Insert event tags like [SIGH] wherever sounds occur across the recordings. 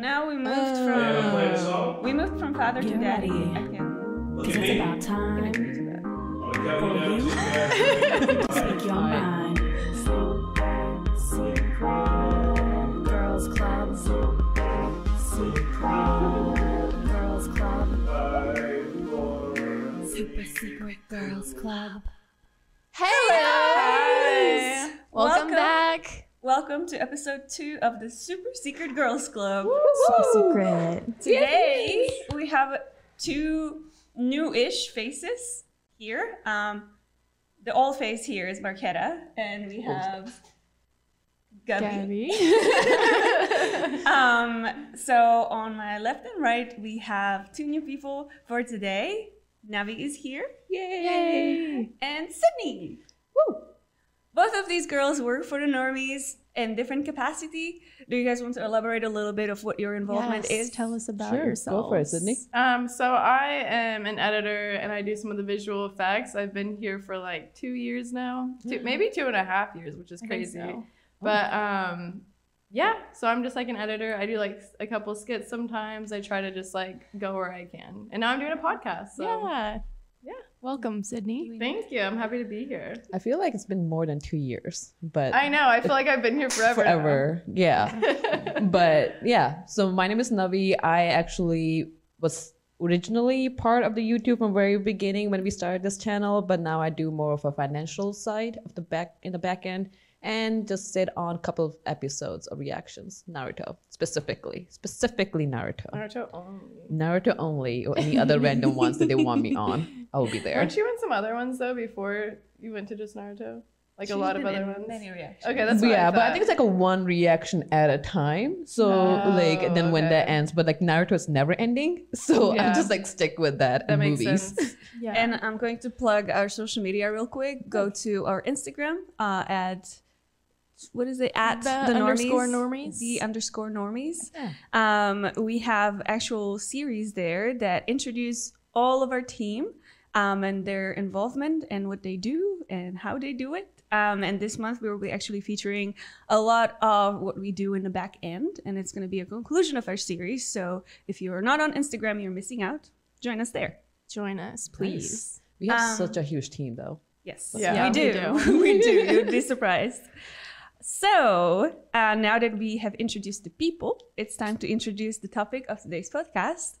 now we moved Uh, from Yeah, play the song? we moved from father to daddy. ready. I can Look Cause it's me. about time. agree to that. I'm gonna count you [LAUGHS] to. Speak your mind. Secret Girls Club. Secret Girls Club. Super Secret Girls Club. Hey Hi. guys! Welcome, Welcome. back. Welcome to episode two of the Super Secret Girls Club. Super secret. Today we have two new-ish faces here. Um, the old face here is Marketa, and we have Gabbie. [LAUGHS] [LAUGHS] Um, so on my left and right, we have two new people for today. Navi is here. Yay! And Sydney. Woo! Both of these girls work for the normies in different capacity. Do you guys want to elaborate a little bit of what your involvement Yes, is? Tell us about Sure, yourself. go for it, Sydney. Um, so I am an editor and I do some of the visual effects. I've been here for like two years now, two, maybe two and a half years, which is crazy. so. But um, yeah, so I'm just like an editor. I do like a couple skits sometimes. I try to just like go where I can. And now I'm doing a podcast. So Yeah. Yeah. Welcome, Sydney. thank you. I'm happy to be here. I feel like it's been more than two years, but I know. I feel like I've been here forever. now. forever. Yeah. [LAUGHS] but yeah, so my name is Navi. I actually was originally part of the YouTube from very beginning when we started this channel, but now I do more of a financial side of the back in the back end and just sit on a couple of episodes of reactions, Naruto specifically, specifically Naruto. Naruto only. Naruto only or any other random ones that they want me on. [LAUGHS] I'll be there. Weren't you in some other ones though before you went to just Naruto? Like a lot of other ones. Many reactions. Okay, that's But what yeah, I but I think it's like a one reaction at a time. So Oh, like then when that ends, but like Naruto is never ending. [LAUGHS] So Yeah. I just like stick with that, that in makes movies. sense. [LAUGHS] Yeah. And I'm going to plug our social media real quick. Go to our Instagram uh, at what is it at The underscore normies? the underscore normies. Yeah. Um, we have actual series there that introduce all of our team um, and their involvement and what they do and how they do it. Um, and this month we will be actually featuring a lot of what we do in the back end, and it's going to be a conclusion of our series. So if you are not on Instagram, you're missing out. Join us there. Join us, please. We have Um, such a huge team though. Yes, Yeah, we we do. do. [LAUGHS] we do. [LAUGHS] You'd be surprised. So, uh, now that we have introduced the people, it's time to introduce the topic of today's podcast.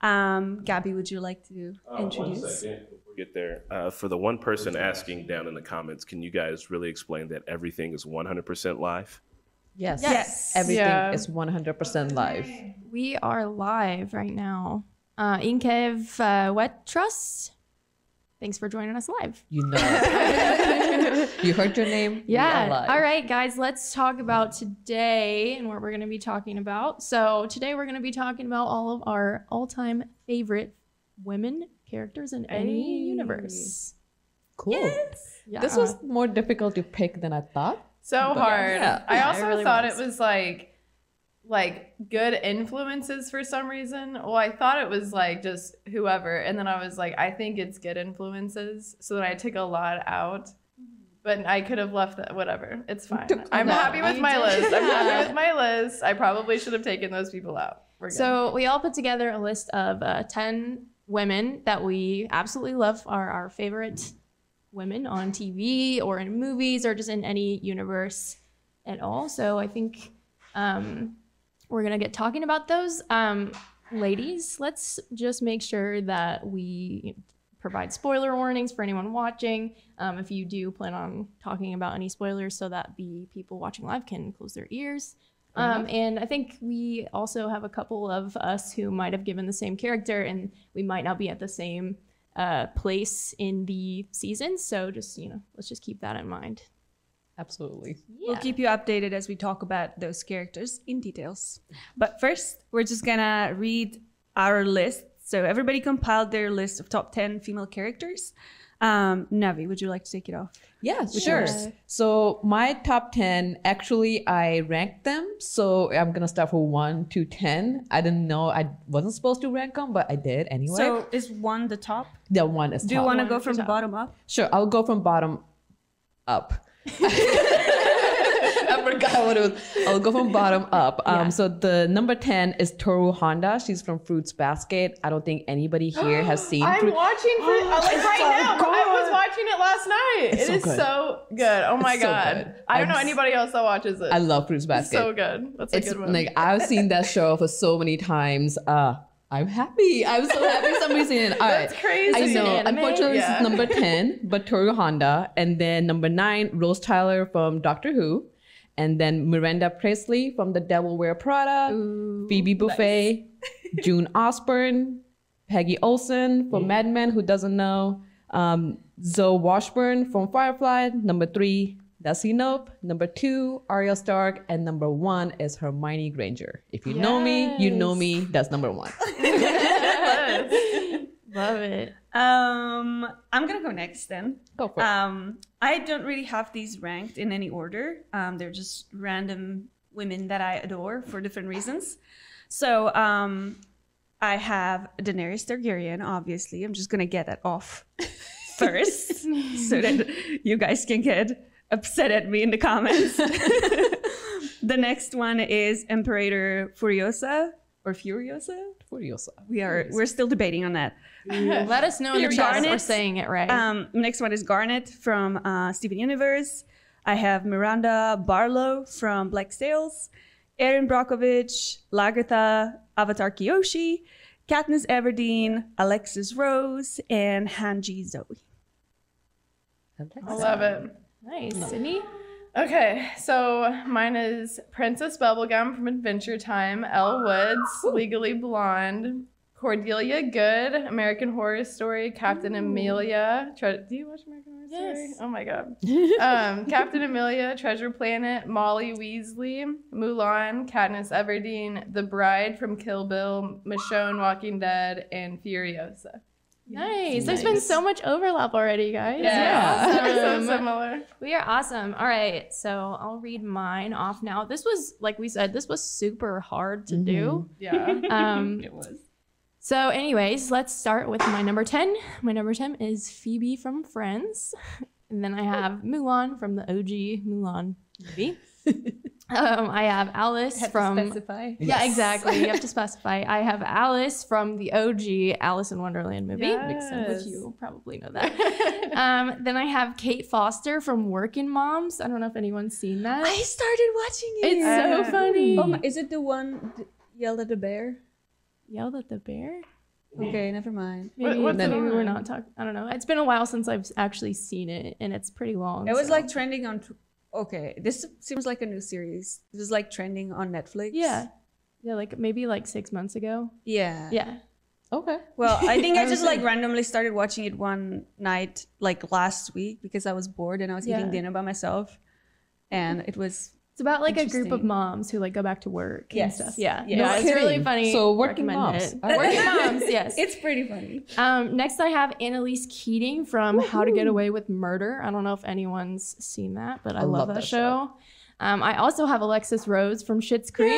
Um, Gabbie, would you like to Uh, introduce? second before we get there. Uh, for the one person asking down in the comments, can you guys really explain that everything is 100% live? Yes. Yes. Everything Yeah. is 100% live. We are live right now. Uh, Inkev uh, Wet Trust. Thanks for joining us live. You know. [LAUGHS] you heard your name. Yeah. All right, guys, let's talk about today and what we're going to be talking about. So, today we're going to be talking about all of our all time favorite women characters in any Hey. universe. Cool. Yes. Yeah. This was more difficult to pick than I thought. so hard. yeah. I Yeah, it also really thought was. it was like like good influences for some reason. Well, I thought it was like just whoever, and then I was like, I think it's good influences. So then I took a lot out. But I could have left that. Whatever, it's fine. I'm lot happy with my did. list. I'm happy [LAUGHS] with my list. I probably should have taken those people out. So we all put together a list of uh, 10 women that we absolutely love are our favorite women on TV or in movies or just in any universe at all. So I think um, we're going to get talking about those. Um, ladies, let's just make sure that we provide spoiler warnings for anyone watching. Um, if you do plan on talking about any spoilers so that the people watching live can close their ears. Um, and I think we also have a couple of us who might have given the same character, and we might not be at the same uh, place in the season. So just you know, let's just keep that in mind. Absolutely. We'll keep you updated as we talk about those characters in details. But first, we're just gonna read our list. So everybody compiled their list of top 10 female characters. Um, Navi, would you like to take it off? Yeah, sure. So my top 10, actually, I ranked them. So I'm going to start from 1 to 10. I didn't know I wasn't supposed to rank them, but I did anyway. So is one the top? the one is Do you want to go from the bottom up? Sure, I'll go from bottom up. I'm forgot what it was. I'll go from bottom up. Um, Yeah. So the number 10 is Toru Honda. She's from Fruits Basket. I don't think anybody here has [GASPS] seen I'm Fruit- watching for [GASPS] uh, like right so now. I was watching it last night. It's It so is good. so good. Oh my It's so god. good. I don't know I'm s- anybody else that watches it. I love Fruits Basket. so good. That's a it's good one. like I've seen that show for so many times. Uh, I'm happy. I'm so happy somebody's seen it. [LAUGHS] All right. That's crazy. I know. anime? Unfortunately, Yeah. this is number [LAUGHS] 10, but Toru Honda. And then number nine, Rose Tyler from Doctor Who. And then Miranda Priestly from The Devil Wear Prada. Phoebe Buffay, [LAUGHS] June Osborne, Peggy Olson from Mad Men, who doesn't know. Um, Zoe Washburn from Firefly. Number three, Desi Nope. Number two, Arya Stark. And number one is Hermione Granger. If you know me, you know me. That's number one. [LAUGHS] Love it. Um, I'm gonna go next then. Go for it. Um, I don't really have these ranked in any order. Um, they're just random women that I adore for different reasons. So um, I have Daenerys Targaryen. Obviously, I'm just gonna get that off [LAUGHS] first, so that you guys can get upset at me in the comments. [LAUGHS] the next one is Imperator Furiosa or Furiosa. Furiosa. We are we're still debating on that. [LAUGHS] Let us know in the chat if we're saying it right. Um, next one is Garnet from uh, Steven Universe. I have Miranda Barlow from Black Sails, Erin Brockovich, Lagertha, Avatar Kyoshi, Katniss Everdeen, Alexis Rose, and Hanji Zoe. I love it. Nice. Sydney? Okay, so mine is Princess Bubblegum from Adventure Time, Elle Woods, Legally Blonde, Cordelia Goode, American Horror Story, Captain Amelia. Tre- Do you watch American Horror Story? Yes. Oh my god. [LAUGHS] um, Captain Amelia, Treasure Planet, Molly Weasley, Mulan, Katniss Everdeen, The Bride from Kill Bill, Michonne Walking Dead, and Furiosa. Nice. There's been so much overlap already, guys. Yeah, You're [LAUGHS] so similar. We are awesome. All right. So I'll read mine off now. This was, like we said, this was super hard to do. Yeah. [LAUGHS] Um, [LAUGHS] It was. So, anyways, let's start with my number 10. My number 10 is Phoebe from Friends. And then I have Mulan from the OG Mulan movie. Um, I have Alice from. specify. yeah, exactly. You have to [LAUGHS] specify. I have Alice from the OG Alice in Wonderland movie. Yes. Which you probably know that. um, then I have Kate Foster from Working Moms. I don't know if anyone's seen that. I started watching it. it's so Uh, funny. Oh my, is it the one that yelled at the bear? Yelled at the bear? Okay, never mind. Maybe, what's maybe we're not talking. I don't know. It's been a while since I've actually seen it, and it's pretty long. It was so- like trending on. Tw- Okay, this seems like a new series. This is like trending on Netflix. yeah, yeah, like maybe like six months ago. Yeah. Yeah, Okay. Well, I think [LAUGHS] I I just like like- randomly started watching it one night, like last week, because I was bored and I was Yeah. eating dinner by myself, and it was it's about like a group of moms who like go back to work Yes. and stuff. Yeah, Yes. yeah, No it's really funny. So working moms. it. Working [LAUGHS] moms. Yes. it's pretty funny. Um, next, I have Annalise Keating from How to Get Away with Murder. I don't know if anyone's seen that, but I, I love, love that, that show. Um, I also have Alexis Rose from Schitt's Creek.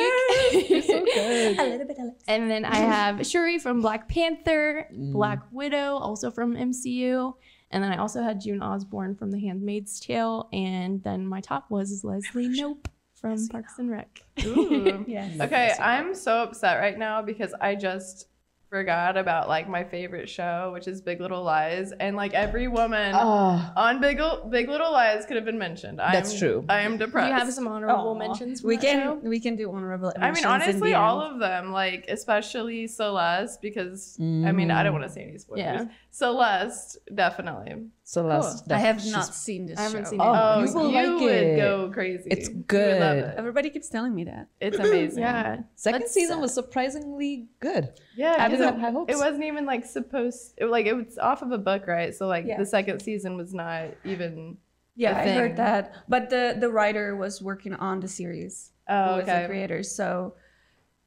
so [LAUGHS] good. A little bit. Of And then I have Shuri from Black Panther, Mm. Black Widow, also from MCU. And then I also had June Osborne from The Handmaid's Tale. And then my top was Leslie Knope from Parks and Rec. Ooh. [LAUGHS] yes. Okay, I'm so upset right now because I just forgot about like my favorite show, which is Big Little Lies, and like every woman Oh, on Big, Ol- Big Little Lies could have been mentioned. I'm, That's true. I am Do depressed. you have some honorable Aw. mentions? We can show? we can do honorable. I mean, honestly, all end. of them, like especially Celeste, because I mean, I don't mm. want to say any spoilers. Yeah. Celeste, definitely. Celeste. I have not seen this I haven't show. seen it. Oh, you you, will like would it. go crazy. It's You love good. it. Everybody keeps telling me that. It's [CLEARS THROAT] amazing. Yeah. Second Let's, season uh, was surprisingly good. Yeah, I because didn't it, have high hopes. it wasn't even like supposed. It, like it was off of a book, right? So like Yeah. the second season was not even. Yeah, I heard that. But the the writer was working on the series. Oh, who was the okay. creator. So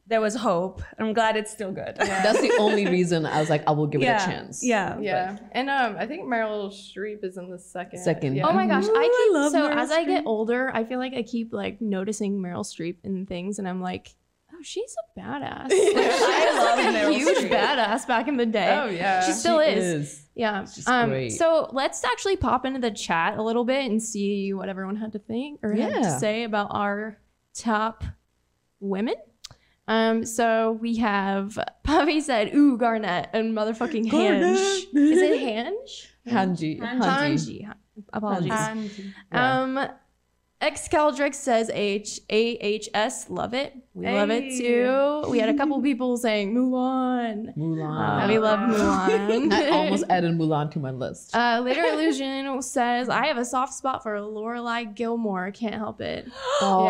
there was hope. I'm glad it's still good. [LAUGHS] That's the only reason I was like, I will give yeah. it a chance. Yeah. Yeah, and um, I think Meryl Streep is in the second. Second. Yeah. Oh my gosh, Ooh, I I keep love so Meryl as I get older, I feel like I keep like noticing Meryl Streep in things, and I'm like, Oh, she's a badass. [LAUGHS] like I love a Meryl huge Streep. badass back in the day. Oh yeah. She still She is. Yeah. She's um, great. So let's actually pop into the chat a little bit and see what everyone had to think or had to say about our top women. Um, so we have [LAUGHS] Puffy said, "Ooh, Garnett and motherfucking [GASPS] Hange." Is it Hange? Hanji. Hanji. Hanji. Apologies. Hanji. Yeah. Um, Excaldrix says H A H S. Love it. We love it too. We had a couple people saying Mulan. Mulan. Uh, we love Mulan. [LAUGHS] I [LAUGHS] almost added Mulan to my list. Uh, Later Illusion says, I have a soft spot for Lorelai Gilmore. Can't help it. [GASPS] Oh,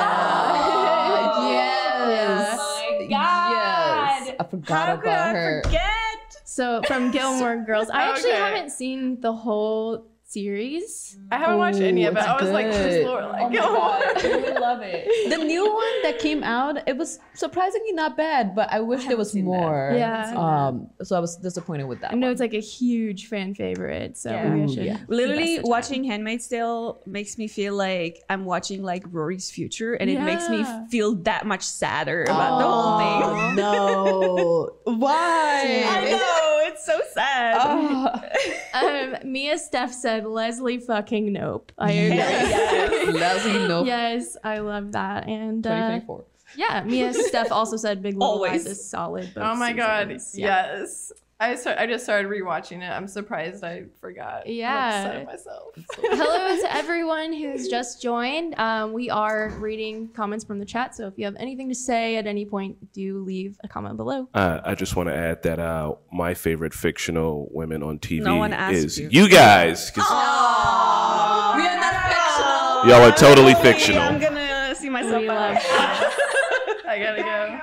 Yeah. yes. Oh my Yes. I forgot How could about I her. forget? So from [LAUGHS] Gilmore Girls, I actually Okay. haven't seen the whole series. I haven't watched any Ooh, of it. I was like, good. who's Lorelai Gilmore? love it. [LAUGHS] The new one that came out, it was surprisingly not bad, but I wish there was seen that. more. Yeah. Um. So I was disappointed with that. I know one. it's like a huge fan favorite, so Yeah. maybe I Ooh, should yeah. Literally invest the time. watching Handmaid's Tale makes me feel like I'm watching like Rory's future, and it makes me feel that much sadder about the whole thing. [LAUGHS] [LAUGHS] no. Why? I know it's so sad. Oh. [LAUGHS] Um, Mia Steph said Leslie fucking Knope. I agree. yes. Leslie, no. Yes, I love that. And uh, 2024. yeah, Mia Steph also said Big Little Always. Lies is solid. both Oh my god, seasons. Yeah. yes. I start, I just started rewatching it. I'm surprised I forgot. I'm Yeah. upset myself. [LAUGHS] Hello to everyone who's just joined. Um, we are reading comments from the chat, so if you have anything to say at any point, do leave a comment below. Uh, I just want to add that uh, my favorite fictional women on TV No one is you. you guys. 'cause we are not fictional. Y'all are totally fictional. I'm gonna see myself We out. love [LAUGHS] I gotta go.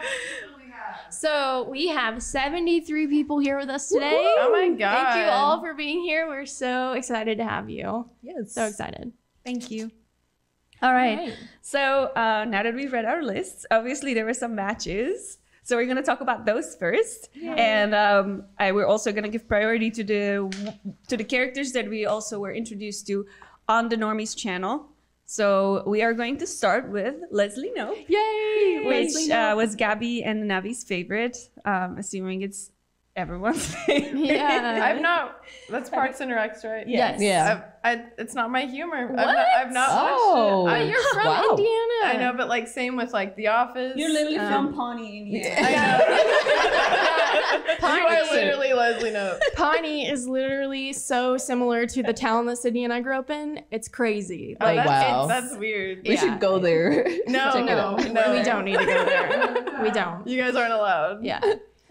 So we have 73 people here with us today. Oh my god. Thank you all for being here. We're so excited to have you. Yes. So excited. Thank you. All right. So uh, now that we've read our lists, obviously there were some matches. So we're going to talk about those first, and um, I, we're also going to give priority to the to the characters that we also were introduced to on the Normies channel. So we are going to start with Leslie Knope, Yay! which uh, was Gabbie and Navi's favorite. Um, assuming it's everyone's [LAUGHS] favorite. Yeah. I've not. That's Parks and Recs, right? Yes. Yeah. I've, I, it's not my humor. I've What? not, I've not Oh. watched it. But I, you're from Wow. Indiana. I know, but like same with like The Office. You're literally um, from Pawnee, Indiana. I know. [LAUGHS] you Pawnee. are literally Leslie Knope. Pawnee is literally so similar to the town that Sydney and I grew up in. It's crazy. Oh, Like, that's, wow. That's weird. We Yeah. should go there. No, no, no. we don't need to go there. we don't. You guys aren't allowed. Yeah.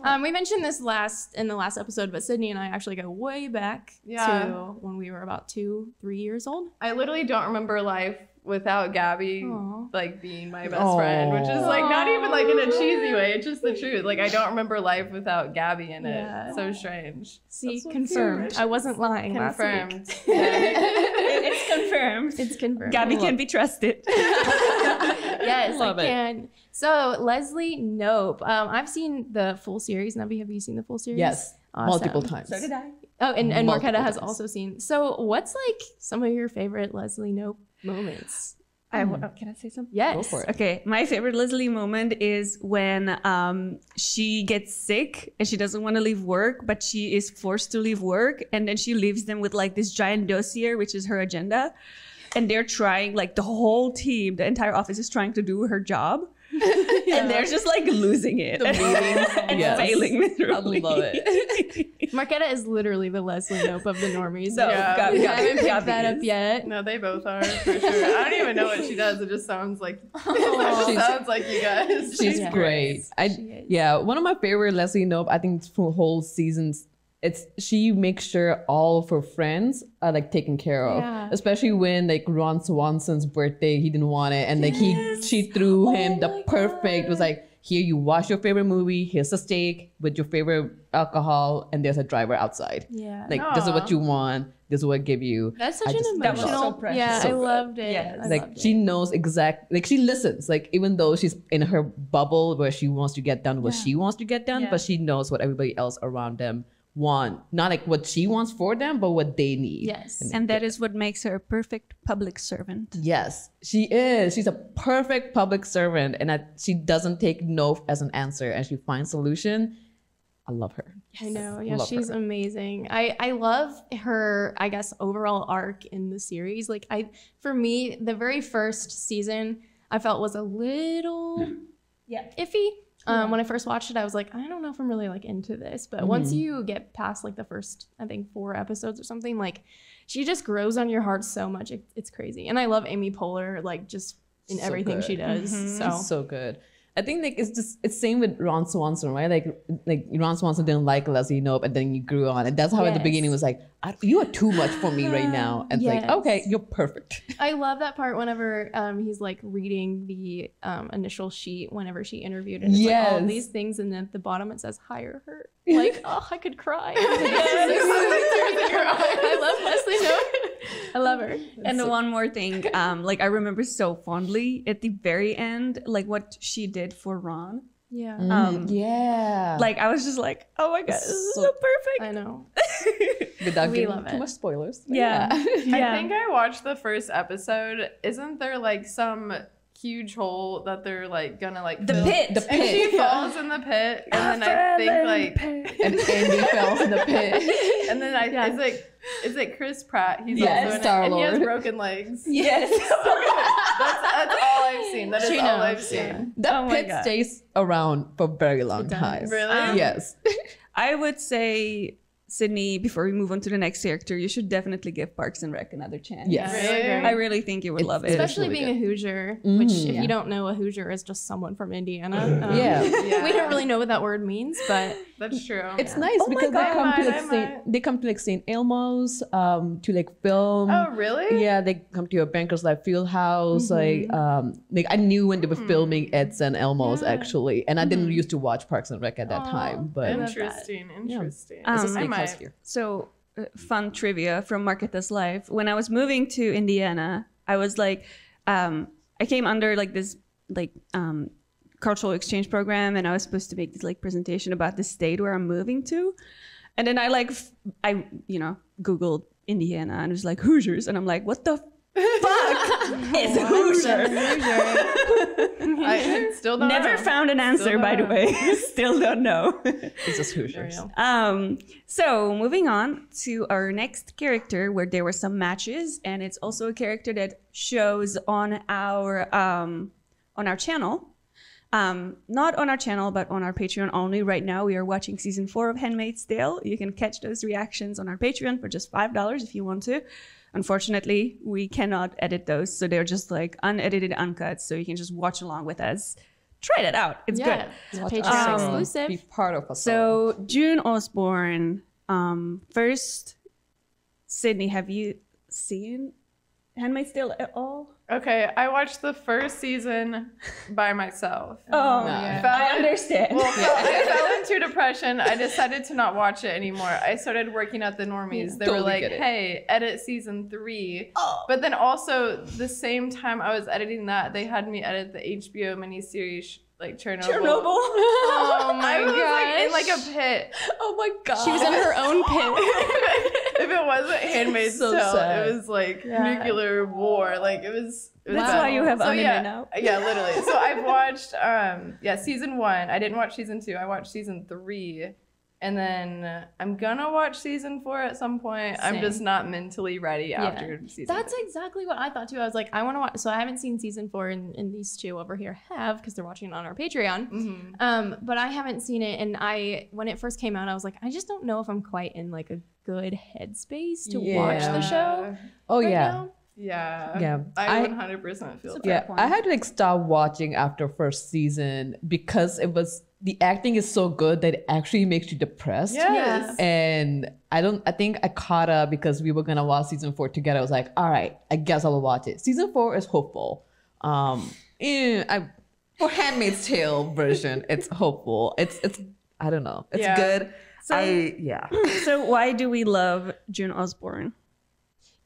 Um, we mentioned this last in the last episode, but Sydney and I actually go way back Yeah. to when we were about two, three years old. I literally don't remember life without Gabbie Aw. like being my best friend, which is like not even like in a cheesy way. It's just the truth. Like I don't remember life without Gabbie in it. Yeah. So strange. See, so confirmed. I wasn't lying. last week. Confirmed. [LAUGHS] It's confirmed. It's confirmed. Gabbie can be trusted. [LAUGHS] yes, Love I it. Can. So Leslie Knope. Um, I've seen the full series. Navi, have you seen the full series? Yes. Awesome. Multiple times. so did I. Oh, and, and Multiple Marketa has times. also seen. So what's like some of your favorite Leslie Knope moments? I w- can I say something? Yes. Go for it. Okay, my favorite Leslie moment is when um, she gets sick and she doesn't want to leave work, but she is forced to leave work, and then she leaves them with like this giant dossier, which is her agenda, and they're trying like the whole team, the entire office is trying to do her job, [LAUGHS] and they're just like losing it The meetings, [LAUGHS] and yes. failing miserably. love it. [LAUGHS] Marketa is literally the Leslie Knope of the normies. So, Yeah. Gabbie- I haven't picked Gabbie that is. up yet. No, they both are for sure. I don't even know what she does. It just sounds like Oh. it sounds like you guys. She's Yeah. great. I She yeah, one of my favorite Leslie Knope. I think for whole seasons, it's she makes sure all of her friends are like taken care of. Yeah. Especially when like Ron Swanson's birthday, he didn't want it, and like he she threw oh him the perfect. Was like here you watch your favorite movie. Here's a steak with your favorite alcohol, and there's a driver outside. Yeah. Like this is what you want. This is what I give you. That's such I an just- That was so emotional. precious. yeah, So I loved it. Yes. I like loved she it. knows exact like she listens like even though she's in her bubble where she wants to get done what Yeah. she wants to get done Yeah. but she knows what everybody else around them want, not like what she wants for them, but what they need. Yes. And that is what makes her a perfect public servant. Yes, she is. She's a perfect public servant, and that she doesn't take no as an answer, and she finds solution. I love her. I know. Yeah, Love she's her. amazing. I I love her. I guess overall arc in the series. Like I, for me, the very first season I felt was a little Yeah. iffy. Um, when I first watched it, I was like, I don't know if I'm really like into this. But once you get past like the first, I think four episodes or something, like she just grows on your heart so much. It, it's crazy. And I love Amy Poehler, like just in So everything she good. does. So She's so good. I think like it's just it's same with Ron Swanson, right? Like like Ron Swanson didn't like Leslie Knope, and then you grew on, and that's how at the Yes. beginning was like, I, you are too much for me right now, [GASPS] and it's like, okay, you're perfect. [LAUGHS] I love that part whenever um, he's like reading the um, initial sheet whenever she interviewed and it's like all these things and then at the bottom it says hire her. [LAUGHS] Like, oh, I could cry. [LAUGHS] I love Leslie Knope. I love her. And the one more thing, [LAUGHS] um, like I remember so fondly at the very end, like what she did for Ron. Yeah. Um, yeah, Like I was just like, oh my god, this is so, So- perfect. I know. [LAUGHS] without we giving love too it. much spoilers. but [LAUGHS] Yeah. I think I watched the first episode. Isn't there like some huge hole that they're like gonna like The fill? pit. The And she pit. falls in the pit, and then I think like, [LAUGHS] and Andy falls in the pit. [LAUGHS] and then I Yeah. is it is it Chris Pratt? He's Yes, also in it, and he has broken legs. [LAUGHS] Yes. That's, that's all I've seen. That is She all knows, I've seen. yeah. That Oh pit stays around for very long It does. time. Really? Um, yes. I would say, Sydney, before we move on to the next character, you should definitely give Parks and Rec another chance. Yes. Really? I really think you would It's- love it. Especially being good. a Hoosier, which Mm, if yeah. you don't know, a Hoosier is just someone from Indiana. [LAUGHS] Um, Yeah. Yeah. We don't really know what that word means, but That's true. It's nice Oh my because they God. come to like Saint, they come to like Saint Elmo's um to like film. oh really? Yeah, they come to your Bankers Life Field House. Like, um, like I knew when they were filming Ed's and Elmo's Yeah. actually, and I didn't used to watch Parks and Rec at that Aw. time, but love Interesting. Interesting. It's a I snake might. house here. So, uh, fun trivia from Marketas Life. When I was moving to Indiana, I was like, um, I came under like this like um, cultural exchange program, and I was supposed to make this like presentation about the state where I'm moving to, and then I like f- I you know googled Indiana and it was like Hoosiers, and I'm like, what the is Hoosier? I still don't Never know. found an answer, don't by the way. [LAUGHS] Still don't know. it's just There Hoosiers. Um, so moving on to our next character where there were some matches, and it's also a character that shows on our um, on our channel. Um, not on our channel, but on our Patreon only. Right now, we are watching season four of *Handmaid's Tale*. You can catch those reactions on our Patreon for just five dollars if you want to. Unfortunately, we cannot edit those, so they're just like unedited, uncut. So you can just watch along with us. Try that out; it's good. yeah, it's Watch Patreon us, uh, exclusive. Be part of us. So June Osborne. Um, first, Sydney, have you seen *Handmaid's Tale* at all? Okay, I watched the first season by myself. Oh, oh yeah. I understand. Well, [LAUGHS] fell- I fell into depression. I decided to not watch it anymore. I started working at the normies. They were like, "Hey, edit season three. Oh. But then also the same time I was editing that, they had me edit the HBO miniseries like Chernobyl. Chernobyl. Oh [LAUGHS] my god! I was like in like a pit. oh my god, She was in her own pit. [LAUGHS] if it wasn't [LAUGHS] Handmaid's So Tale, sad. it was like Yeah. nuclear war. Like it was. It was That's bad. why you have so, anime yeah, now. Yeah, [LAUGHS] literally. So I've watched um yeah, season 1. I didn't watch season 2. I watched season 3. And then I'm gonna watch season 4 at some point. I'm just not mentally ready after season That's three. exactly what I thought too. I was like, I want to watch. So I haven't seen season four, and, and these two over here have because they're watching it on our Patreon. Mhm. Um, but I haven't seen it, and I when it first came out, I was like, I just don't know if I'm quite in like a good headspace to watch the show. oh right yeah. now. Yeah. Yeah. I, I- 100% feel that. Yeah, point. I had to like stop watching after first season because it was the acting is so good that it actually makes you depressed. Yes. And I don't I think I caught up because we were gonna watch season four together. I was like, all right, I guess I'll watch it. Season four is hopeful. Um eh, I for Handmaid's Tale version, it's hopeful. It's it's I don't know. It's Yeah. good. So- I yeah. so why do we love June Osborne?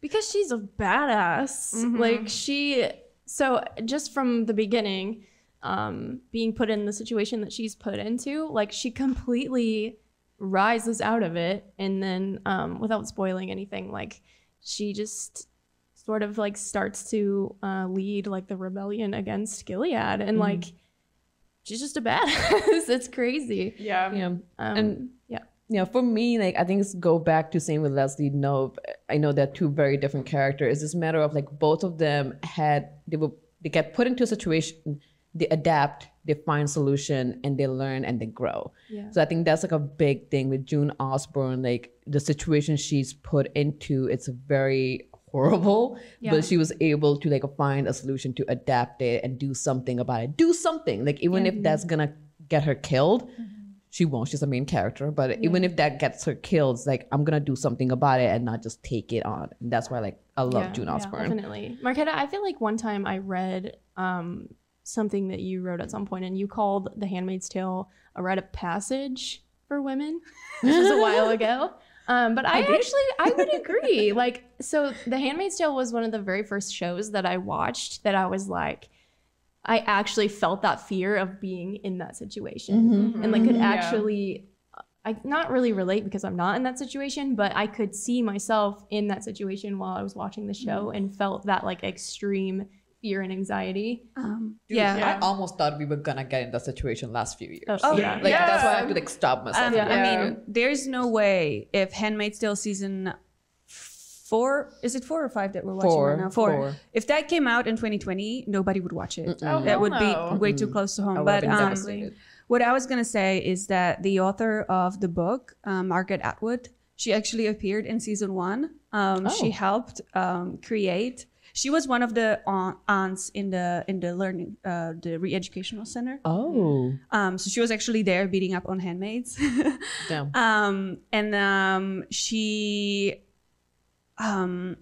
because she's a badass. Like she so just from the beginning, um, being put in the situation that she's put into, like she completely rises out of it, and then um, without spoiling anything, like she just sort of like starts to uh, lead like the rebellion against Gilead, and like she's just a badass. [LAUGHS] it's crazy. Yeah. Yeah. Um, And- yeah, Yeah, for me, like I think it's go back to same with Leslie. No, I know they're two very different characters. It's this matter of like both of them had they were they get put into a situation, they adapt, they find solution, and they learn and they grow. Yeah. So I think that's like a big thing with June Osborne. Like the situation she's put into, it's very horrible, Yeah. but she was able to like find a solution to adapt it and do something about it. Do something like even if that's gonna get her killed she won't. She's a main character, but even if that gets her killed, it's like I'm gonna do something about it and not just take it on. And that's why, like, I love Yeah, June yeah, Osborne. Definitely. Marketa, I feel like one time I read um, something that you wrote at some point and you called The Handmaid's Tale a rite of passage for women. This was a while [LAUGHS] ago. Um, but I, actually, I would [LAUGHS] agree. Like, so The Handmaid's Tale was one of the very first shows that I watched that I was like, I actually felt that fear of being in that situation and like could Mhm. Yeah. actually I not really relate because I'm not in that situation, but I could see myself in that situation while I was watching the show and felt that like extreme fear and anxiety. Um, Dude, yeah. Yeah. I almost thought we were gonna get in that situation last few years. Oh, yeah. Like that's why I Yeah. have to like stop myself. Um, Yeah. I mean, there's no way if Handmaid's Tale season four is it four or five that we're watching Four, right now? Four. four. If that came out in 2020, nobody would watch it. Oh, that hell would no. be way too close to home. would But have um, what I was gonna say is that the author of the book, um, Margaret Atwood, she actually appeared in season one. Um, She Oh. helped um, create. She was one of the aunts in the in the learning uh, the re-educational center. Oh, Um, so she was actually there beating up on handmaids. [LAUGHS] damn. um, and um, she, um,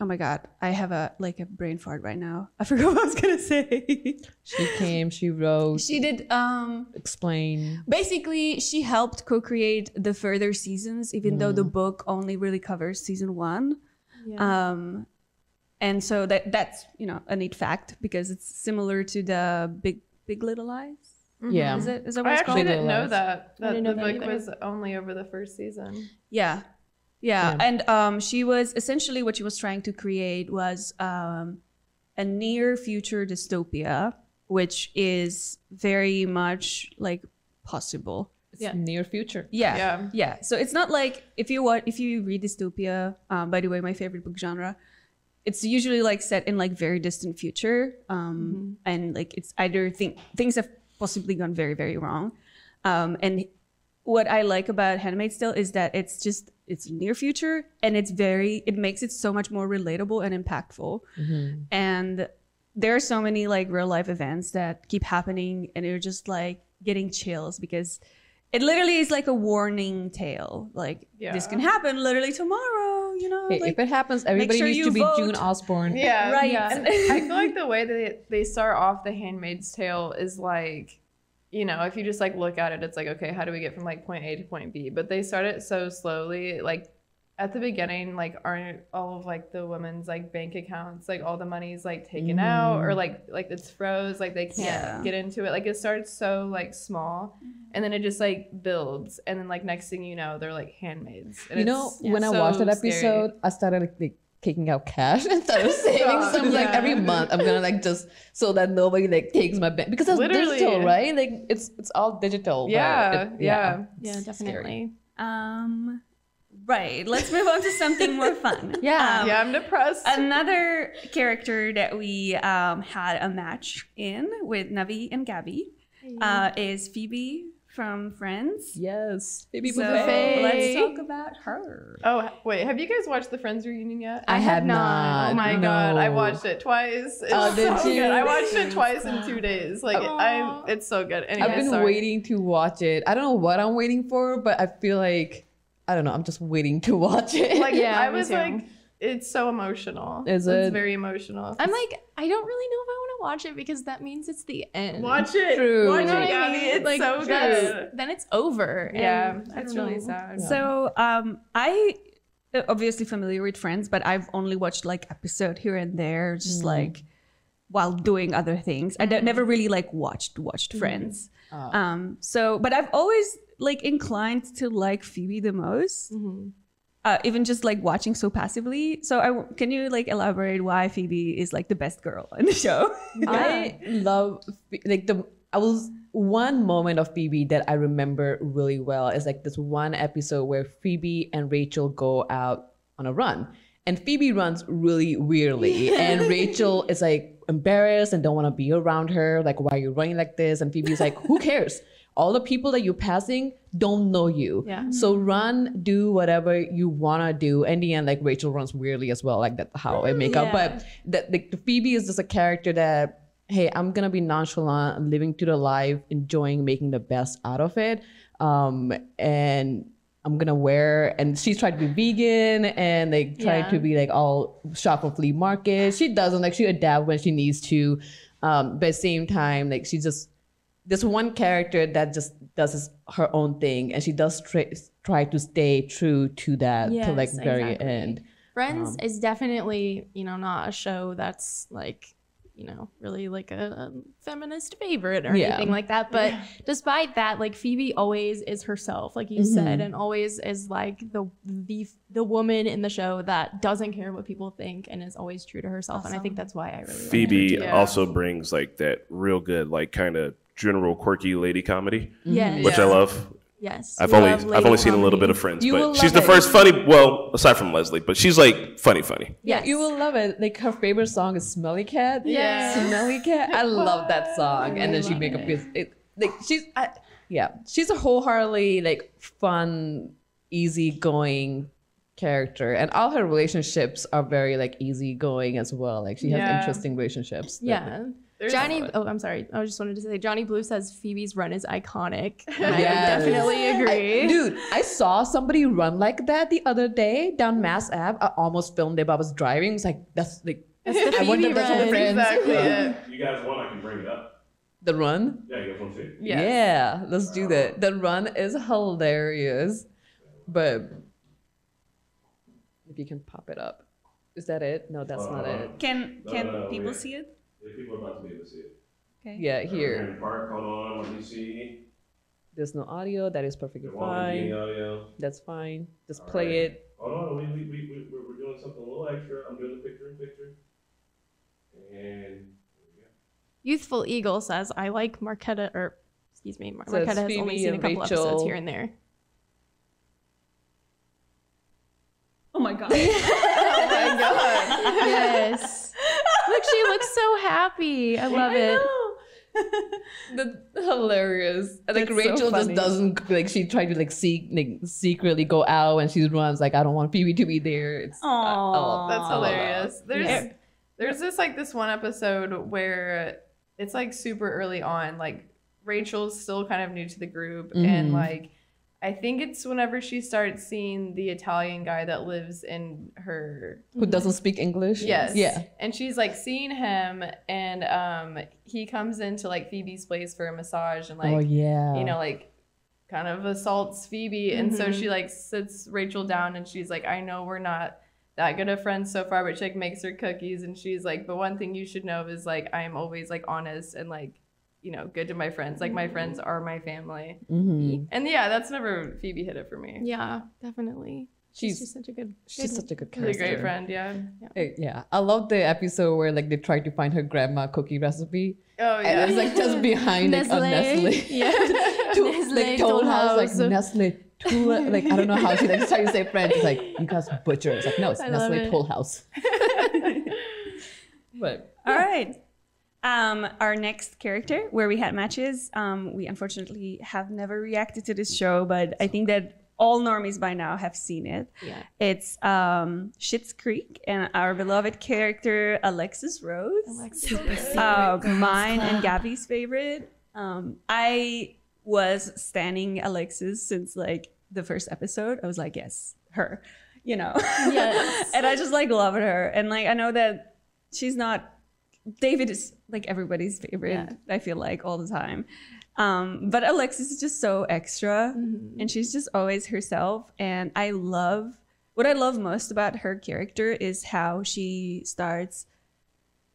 oh my god, I have a like a brain fart right now. I [LAUGHS] forgot what I was gonna say. She came, she wrote, she did um explained. basically she helped co-create the further seasons even though Mm. the book only really covers season one Yeah. um and so that that's you know a neat fact because it's similar to the big big little lies Yeah. is it is that I what it's actually called didn't know that. I That didn't the that book either. was only over the first season. yeah yeah, Yeah. and um she was essentially what she was trying to create was um a near future dystopia which is very much like possible It's Yeah. near future. Yeah. Yeah. Yeah. So it's not like if you what if you read dystopia, um, by the way, my favorite book genre, it's usually like set in like very distant future. Um, and like it's either think things have possibly gone very, very wrong. Um, and what I like about Handmaid's Tale is that it's just it's near future and it's very it makes it so much more relatable and impactful. And there are so many like real life events that keep happening and you're just like getting chills because it literally is like a warning tale. Like this can happen literally tomorrow, you know? Hey, like, if it happens, everybody sure needs to be vote. June Osborne. Yeah. [LAUGHS] right. Yeah. And [LAUGHS] I feel like the way that they, they start off The Handmaid's Tale is like, you know, if you just like look at it, it's like, okay, how do we get from like point A to point B? But they start it so slowly. Like at the beginning, like aren't all of like the women's like bank accounts, like all the money's like taken out or like like it's froze, like they can't Yeah. get into it. Like it starts so like small and then it just like builds and then like next thing you know, they're like handmaids. And You know, it's when I watched that scary. episode, I started like, like taking out cash [LAUGHS] instead of [LAUGHS] saving God, some. Like every month, I'm gonna like just so that nobody like takes my bank because it's Literally. digital, right? Like it's it's all digital. Yeah, it- yeah. yeah, It's definitely. Um right. Let's move on to something more fun. [LAUGHS] Yeah. Um, yeah, I'm depressed. Another character that we um, had a match in with Navi and Gabbie uh, is Phoebe from Friends. Yes, baby So Buffay. let's talk about her. Oh wait, have you guys watched the Friends reunion yet? I, I have have not. not. oh my no. god, I watched it twice. It's Oh, did so you? good. I watched it twice in two days. Like I, it's so good. Anyway, I've been sorry. waiting to watch it. I don't know what I'm waiting for, but I feel like I don't know. I'm just waiting to [LAUGHS] watch it. Like Yeah, I was too. like, it's so emotional. Is It's it? very emotional. I'm like, I don't really know if I want to watch it because that means it's the end. watch it. True. Watch it, what Gabby. mean? It's Like, so good. Then it's over. Yeah, and I it's don't really know. sad. So um, I uh, obviously familiar with Friends, but I've only watched like episode here and there, just like while doing other things. I d- never really like watched watched Friends. Um, so, but I've always like inclined to like Phoebe the most. Uh, even just like watching so passively. So, I can you like elaborate why Phoebe is like the best girl in the show? [LAUGHS] I love like the I was one moment of Phoebe that I remember really well is like this one episode where Phoebe and Rachel go out on a run. And Phoebe runs really weirdly. And [LAUGHS] Rachel is like embarrassed and don't want to be around her. Like, why are you running like this? And Phoebe's like, who cares? All the people that you're passing don't know you. Yeah. So run, do whatever you wanna do. In the end, like Rachel runs weirdly as well. Like that's how I make up. But that the, the Phoebe is just a character that hey, I'm gonna be nonchalant, living to the life, enjoying making the best out of it. Um, and I'm gonna wear and she's trying to be vegan and like trying Yeah. to be like all shop from flea market. She doesn't like she adapt when she needs to. Um, but at the same time, like she's just this one character that just does his- her own thing and she does try, try to stay true to that to like very exactly. end. Friends um, is definitely, you know, not a show that's like, you know, really like a, a feminist favorite or Yeah. anything like that. But [LAUGHS] despite that, like Phoebe always is herself, like you said, mm-hmm. and always is like the the the woman in the show that doesn't care what people think and is always true to herself. And I think that's why I really like her Phoebe too. Yeah. also brings like that real good, like kind of general quirky lady comedy, mm-hmm. Yes. which I love. Yes. I've we only I've lady only seen a little bit of Friends, You will but she's love the it. first funny. Well, aside from Leslie, but she's like funny, funny. Yes. You will love it. Like her favorite song is "Smelly Cat." Yeah. "Smelly Cat." I love that [LAUGHS] song. and then she make up his it. Like she's, I, yeah, she's a wholeheartedly like fun, easygoing character, and all her relationships are very like easygoing as well. Like she has Yeah. interesting relationships. that- Yeah. There's- Johnny, oh, I'm sorry. I just wanted to say Johnny Blue says Phoebe's run is iconic. And [LAUGHS] I Yes. definitely agree. Dude, I saw somebody run like that the other day down Mass Ave. I almost filmed it, but I was driving. It's like that's like That's the I wonder Phoebe if that's run. Friends. exactly it. You guys want? I can bring it up. the run. Yeah, you guys want to see? Yes. Yeah, let's do that. The run is hilarious, but if you can pop it up, is that it? No, that's uh, not it. Can can no, no, people wait. see it? Yeah, people are about to be able to see it. Okay. Yeah, here. Park, hold on. Let me see. There's no audio. That is perfectly There won't be any fine. audio. That's fine. Just All play right. it. Hold on, we, we, we, we, we're we're doing something a little extra. I'm doing the picture in picture. And Youthful Eagle says, I like Marketa, or excuse me, Mar- Says Marketa has Phoebe only seen a and couple Rachel. episodes here and there. Oh my god. [LAUGHS] Oh my god. [LAUGHS] yes. Look, she looks so happy. I love it. [LAUGHS] That's hilarious. And, Like That's so Rachel just doesn't like she tried to like seek like secretly go out and she runs like I don't want Phoebe to be there. It's I- I love- That's I love hilarious. There's Yeah. there's this like this one episode where it's like super early on, like Rachel's still kind of new to the group, and Mhm. like I think it's whenever she starts seeing the Italian guy that lives in her Who doesn't speak English? Yes. Yeah. And she's like seeing him and um he comes into like Phoebe's place for a massage and like oh yeah. you know, like kind of assaults Phoebe. And so Mhm. she like sits Rachel down and she's like, I know we're not that good of friends so far, but she like makes her cookies and she's like, but one thing you should know is like I am always like honest and like, you know, good to my friends. Like my friends are my family. Mhm. And yeah, that's never Phoebe hit it for me. Yeah, definitely. She's, She's such a good. she's good- such a good She's a great friend, yeah. Eh, Yeah, I love the episode where like they try to find her grandma cookie recipe, Oh and yeah. it's like just behind like a Nestle. Nestle. [LAUGHS] Yeah. [LAUGHS] to, Nestle like Toll Toll House, like Nestle. Tool, like I don't know how she like trying to say French. It's like you guys butcher. It's like no, it's I Nestle. Toll House. [LAUGHS] but All right. Um, our next character, where we had matches, um, we unfortunately have never reacted to this show, but I think that all normies by now have seen it. Yeah. It's um, Schitt's Creek and our beloved character Alexis Rose. Alexis. uh, Girls mine and Club. Gabbie's favorite. Um, I was standing Alexis since like the first episode. I was like, yes, her, you know. Yes. [LAUGHS] and I just like loved her. And like I know that she's not. David is like everybody's favorite. Yeah. I feel like all the time. Um, but Alexis is just so extra, Mm-hmm. and she's just always herself. And I love what I love most about her character is how she starts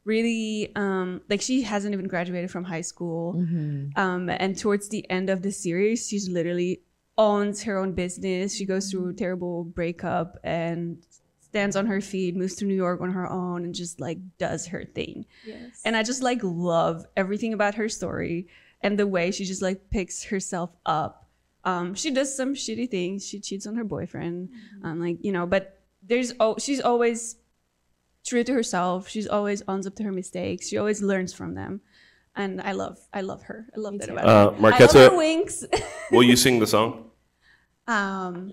really um like she hasn't even graduated from high school um and towards the end of the series she's literally owns her own business she goes through a terrible breakup and stands on her feet moves to new york on her own and just like does her thing. Yes. and i just like love everything about her story and the way she just like picks herself up. Um she does some shitty things. She cheats on her boyfriend. Um like you know but there's oh she's always true to herself. She's always owns up to her mistakes. She always learns from them. And i love i love her. I love that about Uh, her i love her winks. will you sing the song? [LAUGHS] um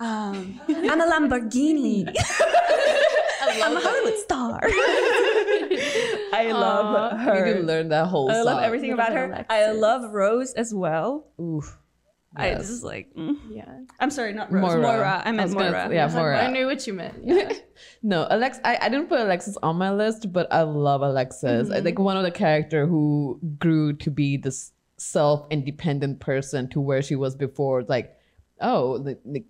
um [LAUGHS] i'm a lamborghini [LAUGHS] i'm a hollywood star [LAUGHS] i love her. You her can learn that whole I song. love everything about her. Alexis. I love Rose as well. Oof. I Yes. just like. mm. yeah. I'm sorry, not Rose. Moira. Moira. I I meant was gonna- Moira. yeah, I Moira. knew what you meant. Yeah. No, Alex. I, I didn't put Alexis on my list, but I love Alexis. I think one of the character who grew to be this self-independent person to where she was before. Like, oh, the, the, I,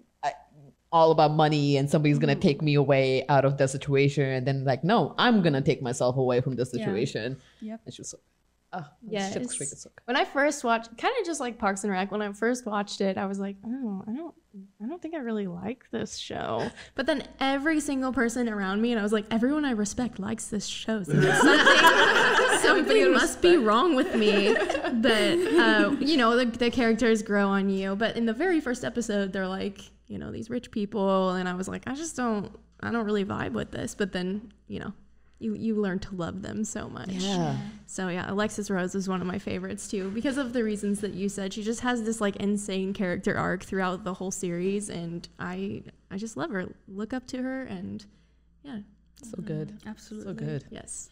all about money, and somebody's gonna take me away out of that situation, and then like, no, I'm gonna take myself away from this situation. yeah. Yep. And she was so. Oh, Yes. Schitt's Creek is so good. When I first watched, kind of just like Parks and Rec, when I first watched it, I was like, oh, I don't, I don't think I really like this show. [LAUGHS] But then every single person around me, and I was like, everyone I respect likes this show. So [LAUGHS] there's something, something must be wrong with me. But uh, you know, the, the characters grow on you. But in the very first episode, they're like, you know, these rich people, and I was like, I just don't, I don't really vibe with this. But then, you know. You, you learn to love them so much. Yeah. So yeah, Alexis Rose is one of my favorites too because of the reasons that you said. She just has this like insane character arc throughout the whole series, and I I just love her. Look up to her, and yeah, So good. Absolutely. So good. yes,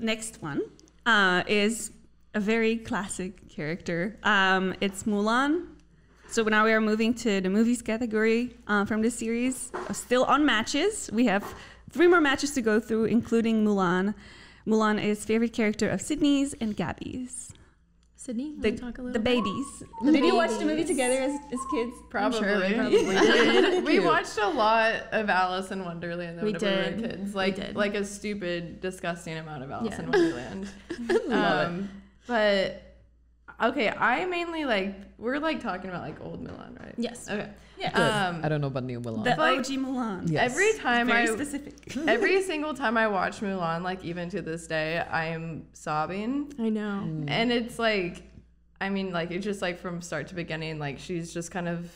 Next one uh, is a very classic character. Um, it's Mulan. So now we are moving to the movies category uh, from this series. Uh, Still on matches. We have three more matches to go through, including Mulan. Mulan is favorite character of Sydney's and Gabby's. Sydney, The, wanna talk a little the bit? babies. Did you watch the movie together as, as kids? Probably. sure we probably [LAUGHS] did. we watched a lot of Alice in Wonderland We whenever we did. were kids. Like did. like a stupid, disgusting amount of Alice Yeah. in Wonderland. [LAUGHS] um, but okay, I mainly like we're like talking about like old Mulan, right? Yes. Okay. Yeah. Um, I don't know about New Mulan. The like- OG Mulan. Yes. Every time Very I specific. [LAUGHS] every single time I watch Mulan, like even to this day, I am sobbing. I know. Mm. And it's like, I mean, like it's just like from start to beginning, like she's just kind of,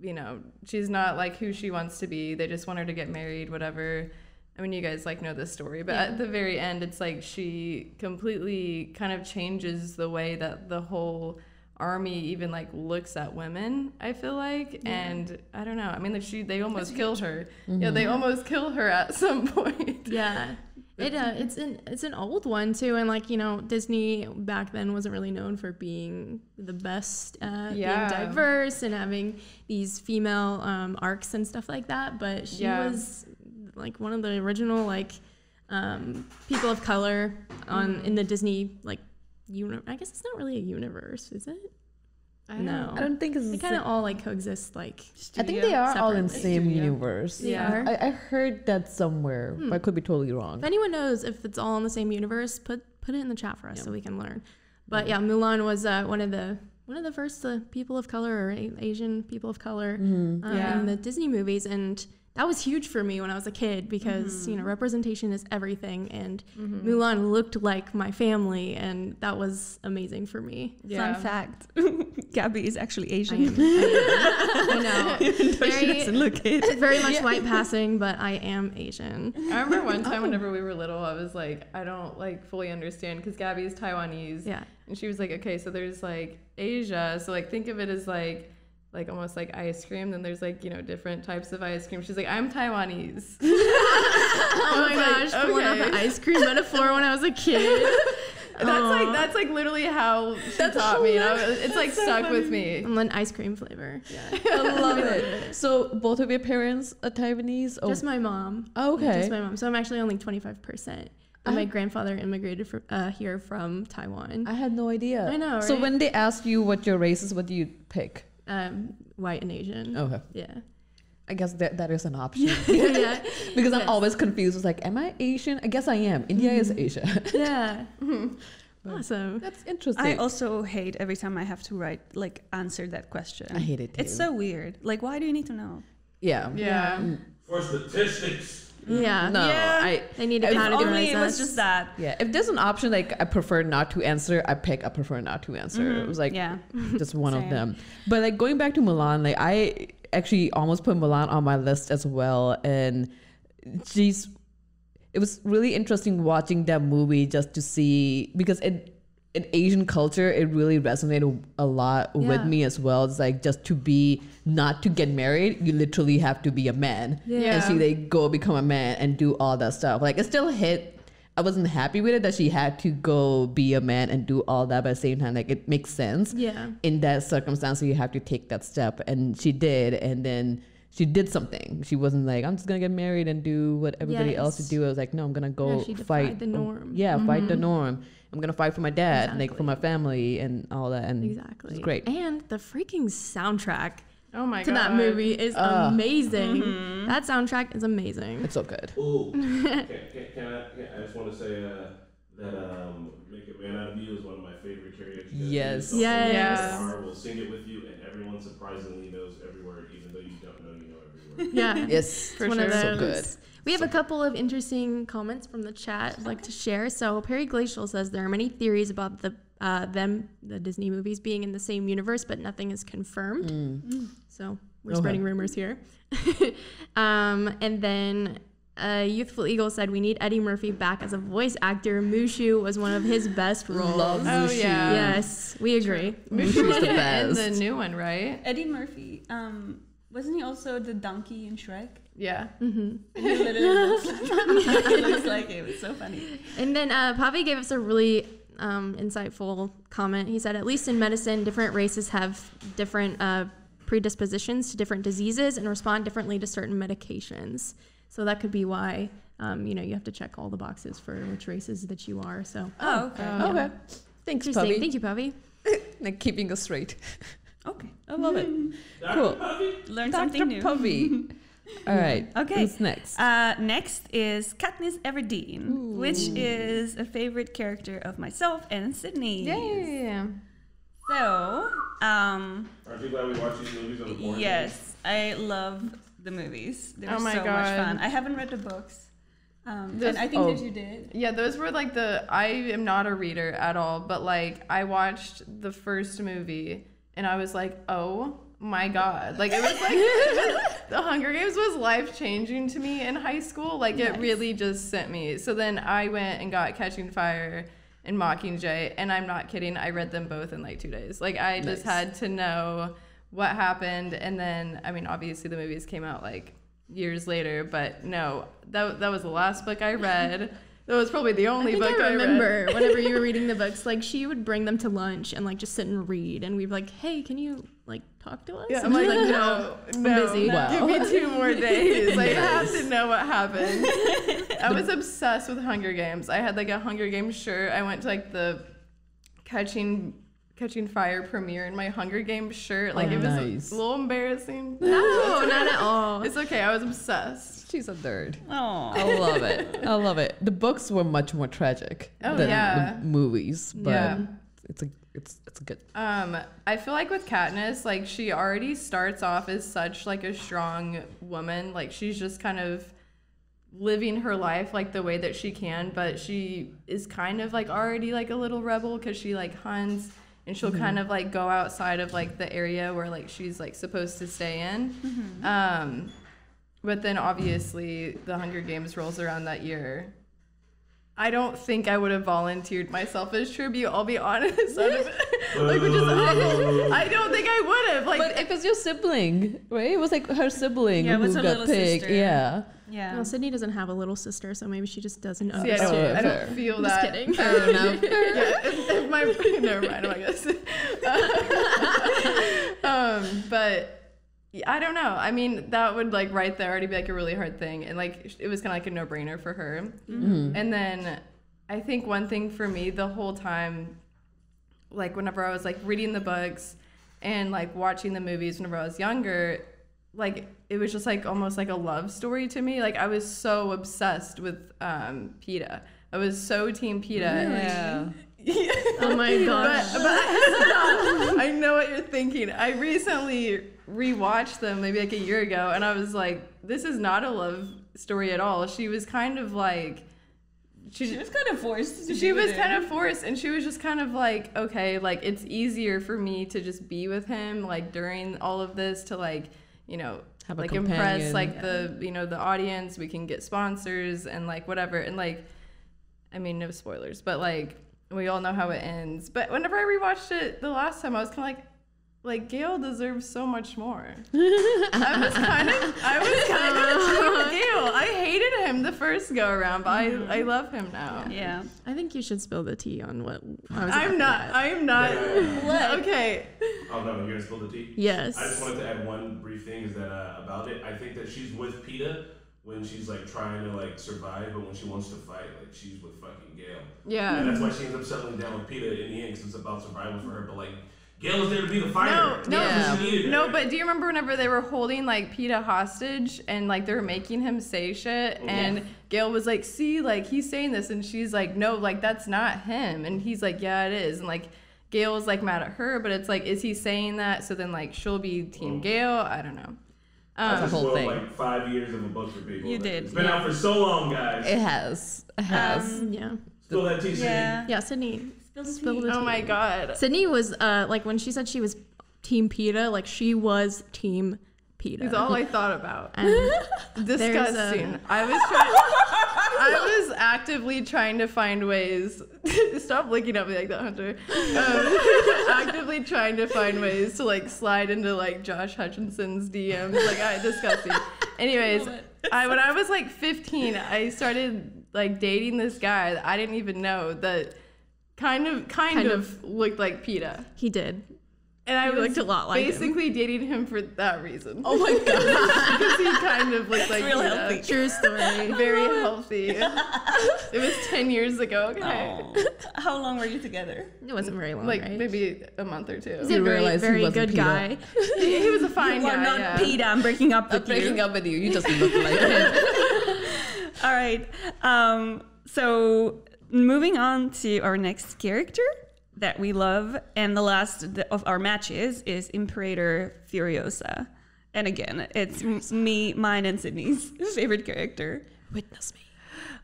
you know, she's not like who she wants to be. They just want her to get married, whatever. I mean, you guys like know this story, but at the very end, it's like she completely kind of changes the way that the whole army even like looks at women. I feel like, and I don't know. I mean, like she, they almost killed her. Yeah, they almost kill her at [LAUGHS] some point. Yeah. It uh, it's an it's an old one too, and like you know, Disney back then wasn't really known for being the best at Yeah. being diverse and having these female um, arcs and stuff like that. But she Yeah. was like one of the original like um, people of color on in the Disney like uni- I guess it's not really a universe, is it? I don't No. I don't think it's. They the kind of same- all like coexist. Like I think they are all in separately. same Studio. universe. Yeah. I, I heard that somewhere, but I could be totally wrong. If anyone knows if it's all in the same universe, put put it in the chat for us so we can learn. But yeah, Mulan was uh, one of the one of the first uh, people of color or A- Asian people of color Mm-hmm. uh, Yeah. in the Disney movies, and that was huge for me when I was a kid because you know mm-hmm. representation is everything, and mm-hmm. Mulan looked like my family, and that was amazing for me. Fun fact [LAUGHS] Gabby is actually I, Asian. am, I know. [LAUGHS] Even though she Very- doesn't look it. Very much [LAUGHS] white passing, but I am Asian. I remember one time oh. whenever we were little, I was like, I don't like fully understand because Gabby is Taiwanese. Yeah. And she was like, okay, so there's like Asia. So like think of it as like like almost like ice cream. Then there's like, you know, different types of ice cream. She's like, I'm Taiwanese. [LAUGHS] [LAUGHS] Oh my like, gosh, pulling out okay. the ice cream metaphor when I was a kid. [LAUGHS] that's like that's like literally how she taught me. I was, it's like stuck with me. And then ice cream flavor. Yeah, I love it. So both of your parents are Taiwanese? Oh, Just my mom. Oh, okay. Just my mom. So I'm actually only 25%. And my grandfather immigrated for, uh, here from Taiwan. I had no idea. I know, So when they ask you what your race is, what do you pick? Um, white and Asian. Okay. Yeah. I guess that that is an option. [LAUGHS] yeah. [LAUGHS] because I'm always confused. It's like, am I Asian? I guess I am. India is mm-hmm. Asia. [LAUGHS] Yeah. Mm-hmm. awesome. That's interesting. I also hate every time I have to write like answer that question. I hate it It's so weird. Like, why do you need to know? yeah. Yeah. Mm. For statistics. Yeah. No, Yeah. I They need to If categorize only it was just that. yeah. If there's an option like I prefer not to answer, I pick I prefer not to answer. It mm-hmm. was like Yeah. [LAUGHS] just one of them. But like going back to Mulan, like I actually almost put Mulan on my list as well, and she's. It was really interesting watching that movie just to see because it. In Asian culture, it really resonated a lot with me as well. It's like just to be not to get married, you literally have to be a man. Yeah. And she they go become a man and do all that stuff. Like it still hit I wasn't happy with it that she had to go be a man and do all that, but at the same time, like it makes sense. Yeah. In that circumstance, you have to take that step, and she did, and then she did something. She wasn't like, "I'm just gonna get married and do what everybody else would Yes. do." I was like, "No, I'm gonna go Yeah, she fight the norm. Yeah, fight the norm. I'm gonna fight for my dad, like for my family, and all that. And Exactly. it's great. And the freaking soundtrack Oh my to god. that movie is Ah. amazing. Mm-hmm. That soundtrack is amazing. It's so good. Ooh. [LAUGHS] can, can, can I, can, I just want to say uh, that um, Make a Man Out of You is one of my favorite karaoke. Yes. The whole Yes. car will sing it with you, and everyone surprisingly knows every word, even though you don't know you know every word. [LAUGHS] Yeah. Yes, It's one of sure. so good. those. We have a couple of interesting comments from the chat I'd like to share. So Perry Glacial says there are many theories about the uh, them, the Disney movies, being in the same universe, but nothing is confirmed. Mm. So we're Okay. spreading rumors here. [LAUGHS] um, and then uh, Youthful Eagle said we need Eddie Murphy back as a voice actor. Mushu was one of his best roles. Love Oh, Mushu. yeah. Yes, we agree. Mushu's the [LAUGHS] and best. the new one, right? Eddie Murphy, um, wasn't he also the donkey in Shrek? Yeah. hmm He literally looks like, [LAUGHS] looks like it. It's so funny. And then uh, Pavi gave us a really um, insightful comment. He said, at least in medicine, different races have different uh, predispositions to different diseases and respond differently to certain medications. So that could be why, um, you know, you have to check all the boxes for which races that you are. So Oh, okay. Okay. Thanks, interesting. Puppy. Thank you, Pavi. [LAUGHS] Like keeping us straight. [LAUGHS] Okay. I love it. Dr. Cool. Puppy? Learn Dr. something new. Puppy. [LAUGHS] All right. Okay. Who's next? Uh, next is Katniss Everdeen, which is a favorite character of myself and Sydney. Yay. So, um, Aren't you glad we watched these movies on the board? yes, I love the movies. They're Oh my so much God. fun. I haven't read the books, um, Those- and I think oh. that you did. Yeah, those were like the. I am not a reader at all, but like I watched the first movie and I was like, oh my god! Like it was like [LAUGHS] the Hunger Games was life changing to me in high school. Like it Nice. really just sent me. So then I went and got Catching Fire and Mockingjay, and I'm not kidding. I read them both in like two days. Like I just had to know what happened, and then I mean, obviously the movies came out like years later, but no, that that was the last book I read. [LAUGHS] That was probably the I only think book I I, remember read. [LAUGHS] whenever you were reading the books, like she would bring them to lunch and like just sit and read, and we'd be like, "Hey, can you like talk to us?" Yeah, I'm like, she's no, [LAUGHS] no, busy. Wow. give me two more days. Like, I have to know what happened. I was obsessed with Hunger Games. I had like a Hunger Games shirt. I went to like the catching catching fire premiere in my Hunger Games shirt. Like Oh, it was nice. a little embarrassing. No, not [LAUGHS] at all. It's okay. I was obsessed. She's a nerd. Oh, I love it. I love it. The books were much more tragic Oh, than yeah. the movies, but Yeah. it's a it's it's good. Um, I feel like with Katniss, like she already starts off as such like a strong woman. Like she's just kind of living her life like the way that she can, but she is kind of like already like a little rebel because she like hunts and she'll kind of like go outside of like the area where like she's like supposed to stay in. Um, but then obviously the Hunger Games rolls around that year. I don't think I would have volunteered myself as tribute. I'll be honest. out of it. like, which is, [LAUGHS] I don't think I would have. Like, But if it's your sibling, right? It was like her sibling Yeah, who got picked. sister. Yeah. Yeah. Well, Sydney doesn't have a little sister, so maybe she just doesn't see, I don't, I don't [LAUGHS] feel Just that. kidding. [LAUGHS] Fair enough. [LAUGHS] yeah, if, if my never mind. I guess. um, but I don't know. I mean, that would like right there already be like a really hard thing, and like it was kind of like a no brainer for her. And then I think one thing for me the whole time, like whenever I was like reading the books and like watching the movies whenever I was younger, like it was just like almost like a love story to me. Like I was so obsessed with um Peeta. I was so team Peeta. and, like, Oh my gosh. but, but I, [LAUGHS] I know what you're thinking. I recently rewatched them maybe like a year ago, and I was like, this is not a love story at all. She was kind of like, she, She was kind of forced. To she was him. kind of forced, and she was just kind of like, okay, like it's easier for me to just be with him, like during all of this, to like, you know. Have a like impress like the you know the audience we can get sponsors and like whatever and like I mean, no spoilers, but like we all know how it ends. But whenever I rewatched it the last time, I was kind of like, like Gale deserves so much more. [LAUGHS] I was kind of, I was kind of [LAUGHS] team Gale. I hated him the first go around, but I, I love him now. Yeah. I think you should spill the tea on what I was I'm not. to I am not. Yeah. Okay. Oh no, you're gonna spill the tea. Yes. I just wanted to add one brief thing is that uh, about it. I think that she's with Peeta when she's like trying to like survive, but when she wants to fight, like she's with fucking Gale. Yeah. And that's why she ends up settling down with Peeta in the end, because it's about survival for her. But like, Gale is there to be the fighter. No, no, That's what she needed no. But do you remember whenever they were holding like Peeta hostage and like they were making him say shit, and Gale was like, "See, like he's saying this," and she's like, "No, like that's not him," and he's like, "Yeah, it is," and like. Gale was like mad at her, but it's like, is he saying that? So then, like, she'll be Team Gale. I don't know. I Um, just whole thing. like five years of a book for people. You did, It's been out for so long, guys. It has. It has. yeah. Still that tea, Sydney. Yeah. Yeah, Sydney. Spill the oh tea. my god. Sydney was uh like when she said she was team PETA, like she was team PETA. That's all I thought about. and [LAUGHS] Disgusting. I was trying. I was actively trying to find ways. [LAUGHS] Stop looking at me like that, Hunter. Um, [LAUGHS] actively trying to find ways to like slide into like Josh Hutcherson's DMs. Like, I disgusting. Anyways, I when I was like 15, I started like dating this guy that I didn't even know that kind of kind, Kind of, looked like Peeta. he did. And I He was looked a lot like him. basically dating him for that reason. Oh my god. [LAUGHS] because he kind of looked like real Peeta. healthy. True story. [LAUGHS] Very healthy. it was 10 years ago, okay? Oh. How long were you together? It wasn't very long, Like right? maybe a month or two. He's You a very, realize he very wasn't good PETA. guy. he, [LAUGHS] he was a fine You are guy. not yeah. Peter. I'm breaking up I'm with breaking you. up with you. You just look like him. All right. Um, so moving on to our next character that we love, and the last of our matches is Imperator Furiosa. And again, it's me, mine, and Sydney's [LAUGHS] favorite character. Witness me.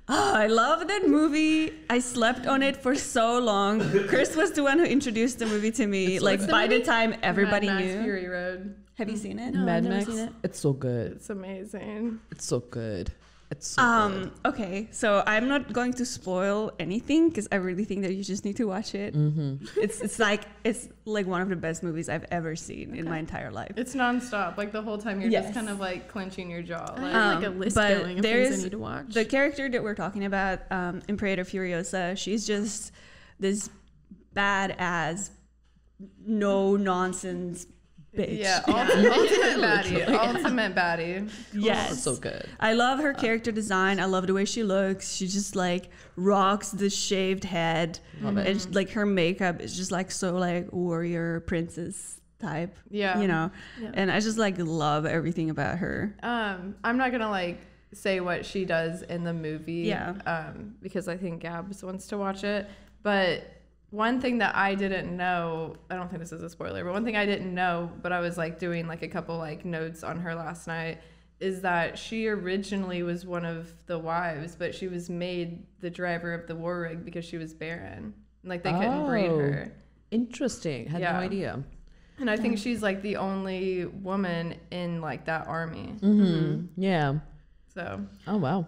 Oh, I love that movie. I slept on it for so long. Chris was the one who introduced the movie to me. like by the time everybody Mad Max knew. Fury Road. Have you seen it? No, Mad I've never Max. seen it. It's so good. It's amazing. It's so good. It's so good. Um, okay, so I'm not going to spoil anything because I really think that you just need to watch it. Mm-hmm. It's it's like it's like one of the best movies I've ever seen in my entire life. It's nonstop. Like the whole time you're Yes. just kind of like clenching your jaw. Like, have like a Um, list but going of things I need to watch. The character that we're talking about, um, Imperator Furiosa, she's just this badass, no nonsense bitch. yeah, [LAUGHS] ultimate, ultimate [LAUGHS] baddie. Ultimate baddie. yes. It's so good. I love her character design. I love the way she looks. She just like rocks the shaved head, Love it. and like her makeup is just like so like warrior princess type. Yeah. you know. Yeah. And I just like love everything about her. Um, I'm not gonna like say what she does in the movie. Yeah. Um, because I think Gabs wants to watch it. But one thing that I didn't know, I don't think this is a spoiler, but one thing I didn't know, but I was like doing like a couple like notes on her last night, is that she originally was one of the wives, but she was made the driver of the war rig because she was barren. Like they couldn't breed Oh. her. Interesting. Had Yeah. no idea. And I think she's like the only woman in like that army. Mm-hmm. Yeah. So Oh wow.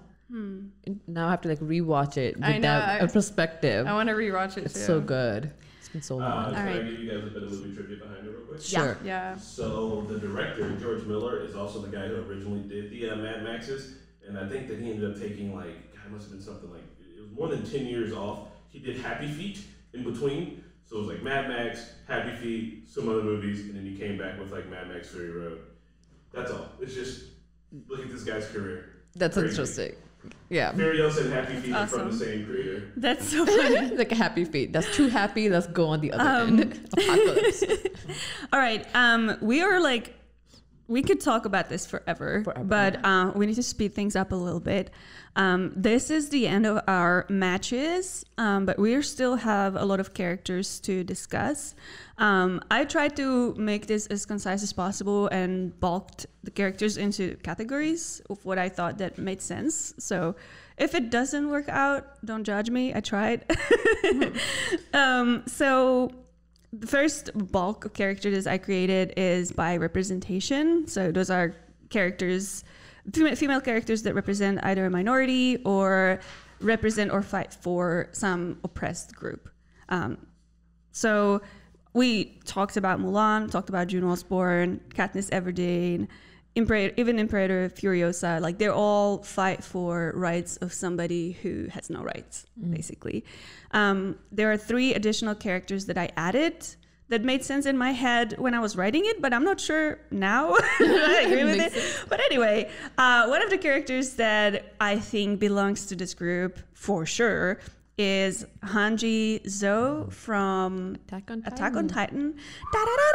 Now I have to like rewatch it with I know, that I- uh, perspective. I want to rewatch it it's too. so good. It's been so Uh, long. can I right. give you guys a bit of movie trivia behind it real quick? sure. Yeah. So the director George Miller is also the guy who originally did the uh, Mad Maxes, and I think that he ended up taking like God, it must have been something like it was more than ten years off. He did Happy Feet in between, so it was like Mad Max, Happy Feet, some other movies, and then he came back with like Mad Max Fury Road. That's all. It's just look at this guy's career. That's Crazy. interesting. Yeah. Furiosa and Happy Feet are from Awesome. the same creator. That's so [LAUGHS] funny. like a happy feet. That's too happy. Let's go on the other Um, end. Apocalypse. [LAUGHS] All right, um, we are like we could talk about this forever, Forever, but uh, we need to speed things up a little bit. Um, this is the end of our matches, um, but we still have a lot of characters to discuss. Um, I tried to make this as concise as possible and bulked the characters into categories of what I thought that made sense. So if it doesn't work out, don't judge me. I tried. [LAUGHS] um, so the first bulk of characters I created is by representation. So those are characters, female, characters that represent either a minority or represent or fight for some oppressed group. Um, so we talked about Mulan, talked about June Osborne, Katniss Everdeen, Imperator, even Imperator Furiosa. Like they're all fight for rights of somebody who has no rights, basically. Um, there are three additional characters that I added that made sense in my head when I was writing it, but I'm not sure now. [LAUGHS] [LAUGHS] I agree with it. But anyway, uh, one of the characters that I think belongs to this group for sure is Hanji Zo from Attack on Attack on Titan. Titan.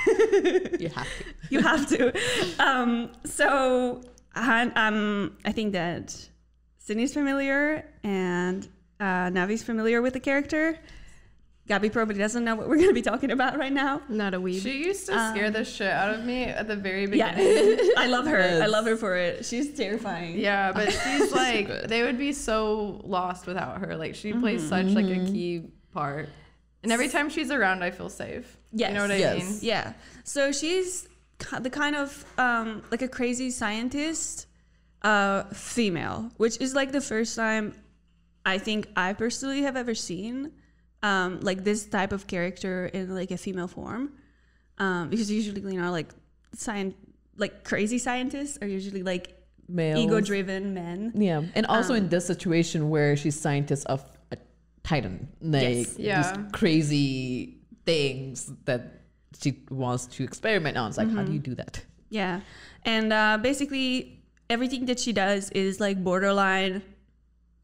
[LAUGHS] You have to. you have to. Um, so Han, um, I think that Sydney's familiar and uh, Navi's familiar with the character. Gabby probably doesn't know what we're going to be talking about right now. Not a weeb. She used to scare the shit out of me at the very beginning. Yeah, beginning. [LAUGHS] I love her. I love her for it. She's terrifying. Yeah, but [LAUGHS] she's like good. they would be so lost without her. Like she plays such like a key part. And every time she's around, I feel safe. Yes. You know what I Yes. mean? Yeah. So she's the kind of um, like a crazy scientist, uh, female, which is like the first time I think I personally have ever seen um, like this type of character in like a female form. Um, because usually, you know, like science, like crazy scientists are usually like Males. ego-driven men. Yeah, and also in Um, this situation where she's scientist of a titan, like Yes. Yeah. these crazy things that she wants to experiment on. It's like, how do you do that? Yeah. And uh, basically, everything that she does is like borderline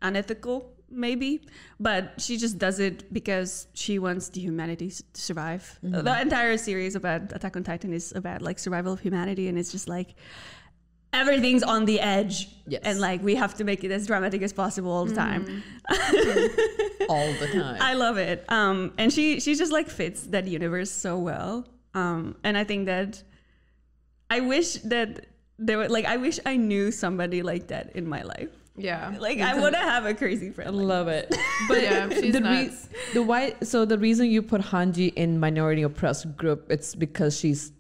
unethical, maybe, but she just does it because she wants the humanity to survive. The entire series about Attack on Titan is about like survival of humanity, and it's just like everything's on the edge. Yes. And like we have to make it as dramatic as possible all the time. [LAUGHS] All the time. I love it. Um, and she she just like fits that universe so well. Um, and I think that I wish that there were like I wish I knew somebody like that in my life. Yeah. Like I want to have a crazy friend. Like Love it. [LAUGHS] But yeah, she's the re- the why so the reason you put Hanji in minority oppressed group it's because she's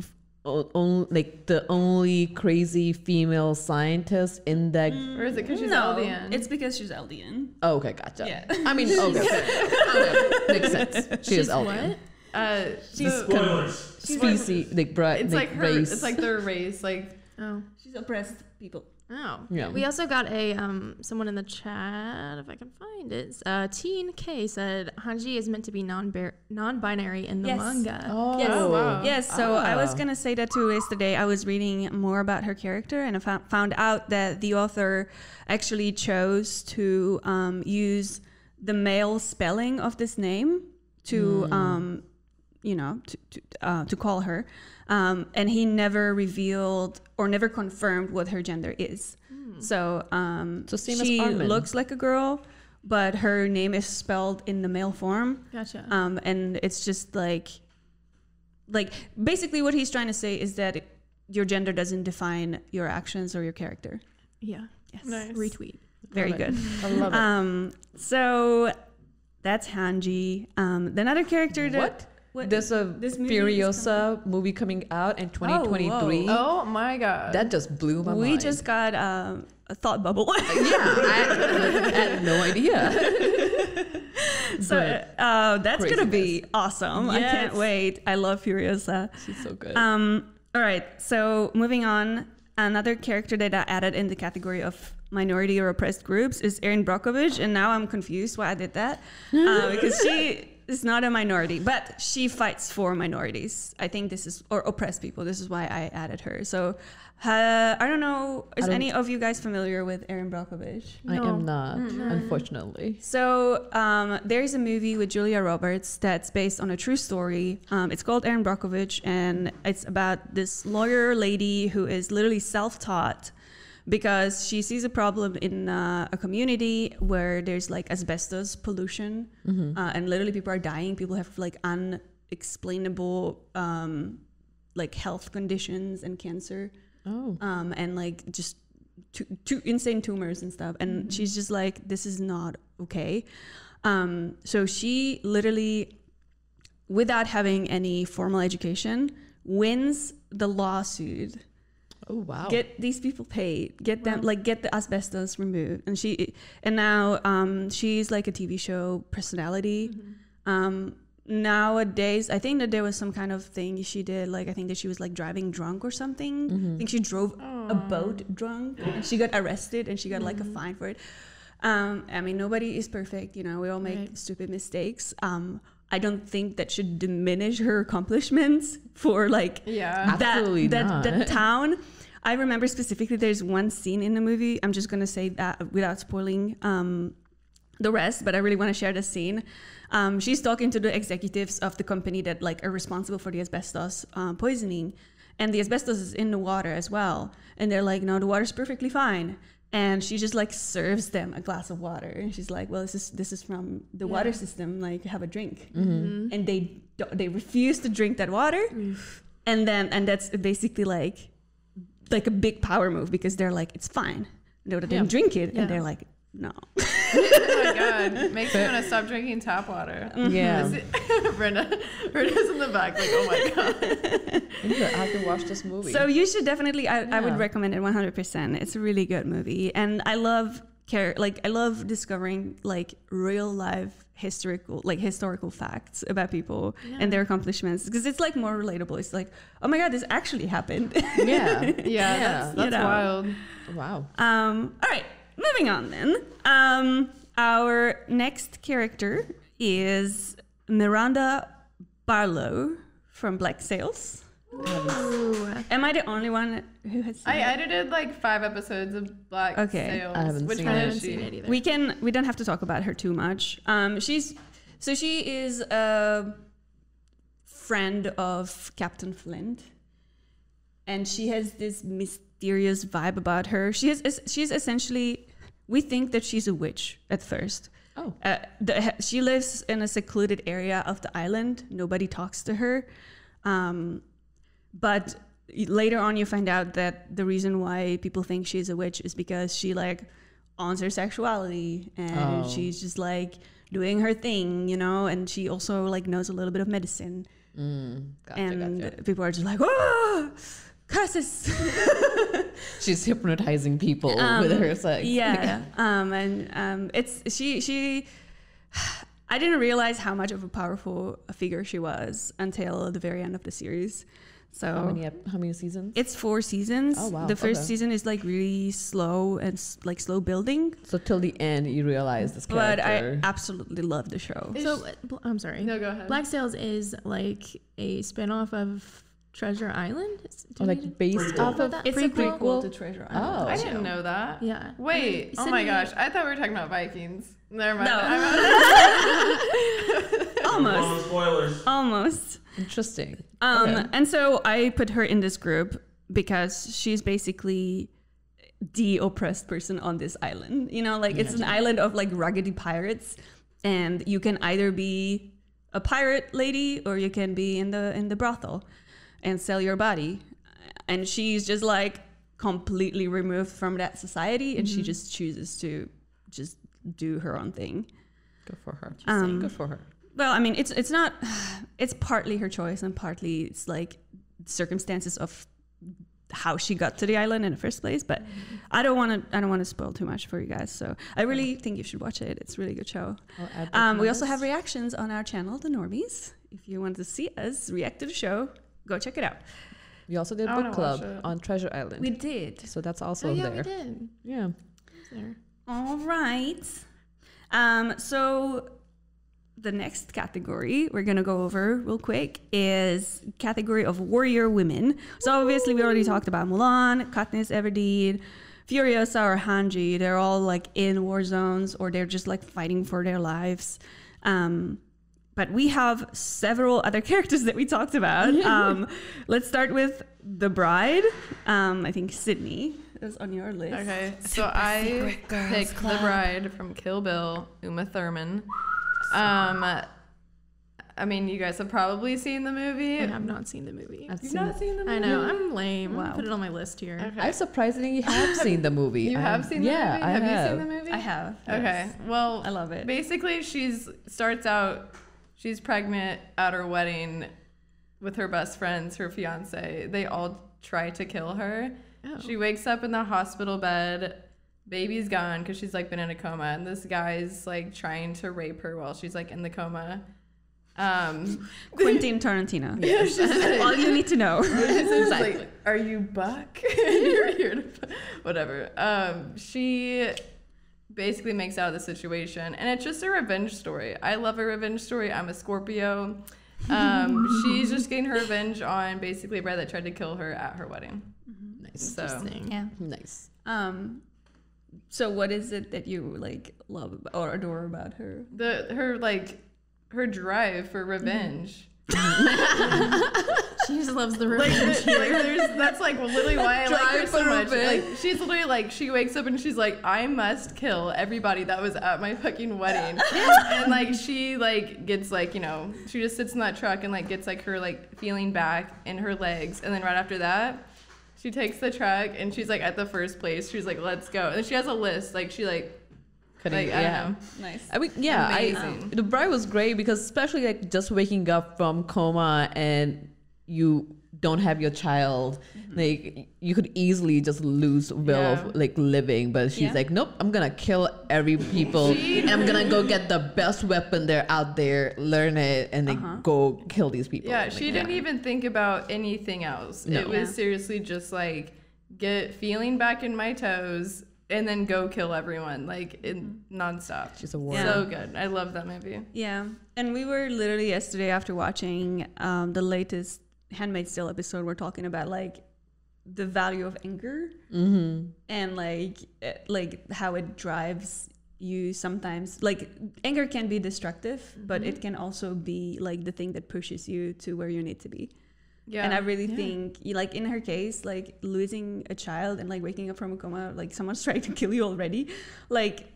f- o- on, like the only crazy female scientist in that Or is it because she's no, Eldian? it's because she's Eldian. oh, okay gotcha Yeah. I mean okay, [LAUGHS] okay. makes sense [LAUGHS] she is She's Eldian what? uh, she's so- kind of Spoilers. species like, bra- it's like, her. race It's like their race. Like Oh. She's oppressed people. Oh. Yeah. We also got a um someone in the chat, if I can find it. Uh Teen K said Hanji is meant to be non non-binary in the Yes. manga. oh, Yes. Oh, wow. Yes, so I was Ah. gonna say that too yesterday. I was reading more about her character and I fou- found out that the author actually chose to um, use the male spelling of this name to, um, you know, to to, uh, to call her, um, and he never revealed or never confirmed what her gender is. So, um, So she looks like a girl, but her name is spelled in the male form Gotcha. um, and it's just like like basically what he's trying to say is that it, your gender doesn't define your actions or your character yeah. yes Nice. Retweet. very Love it. good [LAUGHS] I love it um so that's hanji um the other character that What? What there's a this movie Furiosa movie coming out in 2023 oh my god. that just blew my we mind. We just got um, a thought bubble. Yeah I, I had no idea. [LAUGHS] [LAUGHS] So uh, that's gonna be Craziness. awesome. I can't wait. I love furiosa. She's so good. Um, all right. So moving on, another character that I added in the category of minority or oppressed groups is Erin Brockovich, and now I'm confused why I did that. Uh, because she [LAUGHS] is not a minority, but she fights for minorities. I think this is or oppressed people. This is why I added her. So uh, I don't know. Is don't- any of you guys familiar with Erin Brockovich? I No. am not, unfortunately. So um, there's a movie with Julia Roberts that's based on a true story. Um, it's called Erin Brockovich, and it's about this lawyer lady who is literally self-taught because she sees a problem in uh, a community where there's like asbestos pollution, uh, and literally people are dying. People have like unexplainable um, like health conditions and cancer Oh, um, and like just tu- insane tumors and stuff. And she's just like, this is not okay. Um, so she literally, without having any formal education, wins the lawsuit. Oh wow. Get these people paid. Get them like get the asbestos removed. And she and now um, she's like a TV show personality. Um, nowadays, I think that there was some kind of thing she did. Like I think that she was like driving drunk or something. I think she drove a boat drunk and she got arrested and she got like a fine for it. Um, I mean, nobody is perfect. You know, we all make Right. stupid mistakes. Um, I don't think that should diminish her accomplishments for like Yeah. That, that that town. I remember specifically there's one scene in the movie. I'm just gonna say that without spoiling um, the rest, but I really want to share the scene. Um, she's talking to the executives of the company that like are responsible for the asbestos um, poisoning, and the asbestos is in the water as well. And they're like, no, the water's perfectly fine. And she just like serves them a glass of water, and she's like, well, this is this is from the water system. Like, have a drink. And they they refuse to drink that water, and then and that's basically like like a big power move because they're like, it's fine. No, they didn't drink it, Yeah. and they're like, no. [LAUGHS] Oh my god. Makes me want to stop drinking tap water. [LAUGHS] Mm-hmm. yeah. Is it- [LAUGHS] Brenda, Brenda's in the back, like, oh my god. I have to watch this movie. So you should definitely. I, I would recommend it 100. percent It's a really good movie, and I love care. Like I love discovering like real life historical like historical facts about people and their accomplishments because it's like more relatable. It's like, oh my god, this actually happened. yeah. [LAUGHS] Yeah, Yeah, that's, that's wild. Wow. Um, all right, moving on then. Um, our next character is Miranda Barlow from Black Sails. Ooh. Am I the only one who has seen I it? edited like five episodes of Black Okay. Sails. I haven't Which seen one it. I haven't she? seen it either. We can. We don't have to talk about her too much. Um, she's so she is a friend of Captain Flint, and she has this mysterious vibe about her. She is. She's essentially. We think that she's a witch at first. Oh. Uh, the, she lives in a secluded area of the island. Nobody talks to her. Um, but later on, you find out that the reason why people think she's a witch is because she like owns her sexuality and Oh. she's just like doing her thing, you know. And she also like knows a little bit of medicine. Mm, gotcha, and gotcha. people are just like, oh, curses. [LAUGHS] She's hypnotizing people with her sex. [LAUGHS] Yeah. um, and um, it's she she. [SIGHS] I didn't realize how much of a powerful figure she was until the very end of the series. So How many? How many seasons? it's four seasons. Oh, wow. The first Okay. season is like really slow and s- like slow building, So till the end, you realize this but character. I absolutely love the show. So uh, I'm sorry. No, go ahead. Black Sails is like a spin-off of Treasure Island. Is- do or like based Prequel. off of that? It's Prequel? a prequel to Treasure Island. Oh. I didn't know that. Yeah. Wait. Oh my gosh. I thought we were talking about Vikings. Never mind. No. I'm [LAUGHS] [LAUGHS] Almost, Long spoilers. almost. Interesting. Um, Okay. and so I put her in this group because she's basically the oppressed person on this island. You know, like it's an island of like raggedy pirates, and you can either be a pirate lady or you can be in the in the brothel and sell your body. And she's just like completely removed from that society, and she just chooses to just do her own thing. Good for her. Um, Good for her. Well, I mean, it's it's not. [SIGHS] It's partly her choice, and partly it's like circumstances of how she got to the island in the first place. But I don't want to. I don't want to spoil too much for you guys. So I really think you should watch it. It's a really good show. I'll add that to Um, we also have reactions on our channel, The Normies. If you want to see us react to the show, go check it out. We also did I book wanna club it. on Treasure Island. We did. so that's also Oh yeah, there. we did. Yeah. There. All right. Um, so the next category we're gonna go over real quick is category of warrior women. So obviously we already talked about Mulan, Katniss Everdeen, Furiosa or Hanji. They're all like in war zones or they're just like fighting for their lives. Um, but we have several other [LAUGHS] characters that we talked about. Um, let's start with the bride. Um, I think Sydney is on your list. Okay, so Super I Secret Girls picked the bride from Kill Bill, Uma Thurman. Um, I mean, you guys have probably seen the movie. I have not seen the movie. I've You've seen not it. seen the movie? I know. I'm lame. Wow. Put it on my list here. Okay. I surprisingly have [LAUGHS] seen the movie. you I- have seen the yeah, movie? I have, have. you seen the movie? I have. Okay. Well, I love it. Basically, she's starts out. She's pregnant at her wedding with her best friends, her fiance. They all try to kill her. Oh. She wakes up in the hospital bed. Baby's gone because she's like been in a coma, and this guy's like trying to rape her while she's like in the coma. Um, [LAUGHS] Quentin Tarantino. [LAUGHS] Yeah, all you need to know. [LAUGHS] It's like, are you Buck? You're here to whatever. Um, she basically makes out of the situation, and it's just a revenge story. I love a revenge story. I'm a Scorpio. Um, she's just getting her revenge on basically a bride that tried to kill her at her wedding. Nice. So Interesting. Yeah. Nice. Um, so what is it that you like love or adore about her? the her like her drive for revenge. [LAUGHS] She just loves the Like, revenge. th- like there's that's like literally [LAUGHS] why I like her so much. revenge. Like she's literally like she wakes up and she's like, I must kill everybody that was at my fucking wedding. [LAUGHS] and like she like gets like, you know, she just sits in that truck and like gets like her like feeling back in her legs. And then right after that, she takes the truck and she's like at the first place. She's like, let's go. And she has a list. Like she like Cutting, like I yeah. don't. Nice. I mean, yeah, I, Amazing. the bride was great because especially like just waking up from coma and you don't have your child, mm-hmm. like you could easily just lose will Yeah. of like living. But she's Yeah. like, nope, I'm gonna kill every [LAUGHS] people and I'm gonna go get the best weapon there out there, learn it, and then uh-huh. go kill these people. Yeah, Like, she didn't even think about anything else. No. It was Yeah. seriously just like get feeling back in my toes and then go kill everyone like in mm-hmm. nonstop. She's a Yeah. warrior. So good. I love that movie. Yeah, and we were literally yesterday after watching um, the latest Handmaid's Tale episode. We're talking about like the value of anger Mm-hmm. and like eh, like how it drives you sometimes. Like anger can be destructive, but it can also be like the thing that pushes you to where you need to be. Yeah. And I really think, like in her case, like losing a child and like waking up from a coma, like someone's [LAUGHS] trying to kill you already. Like,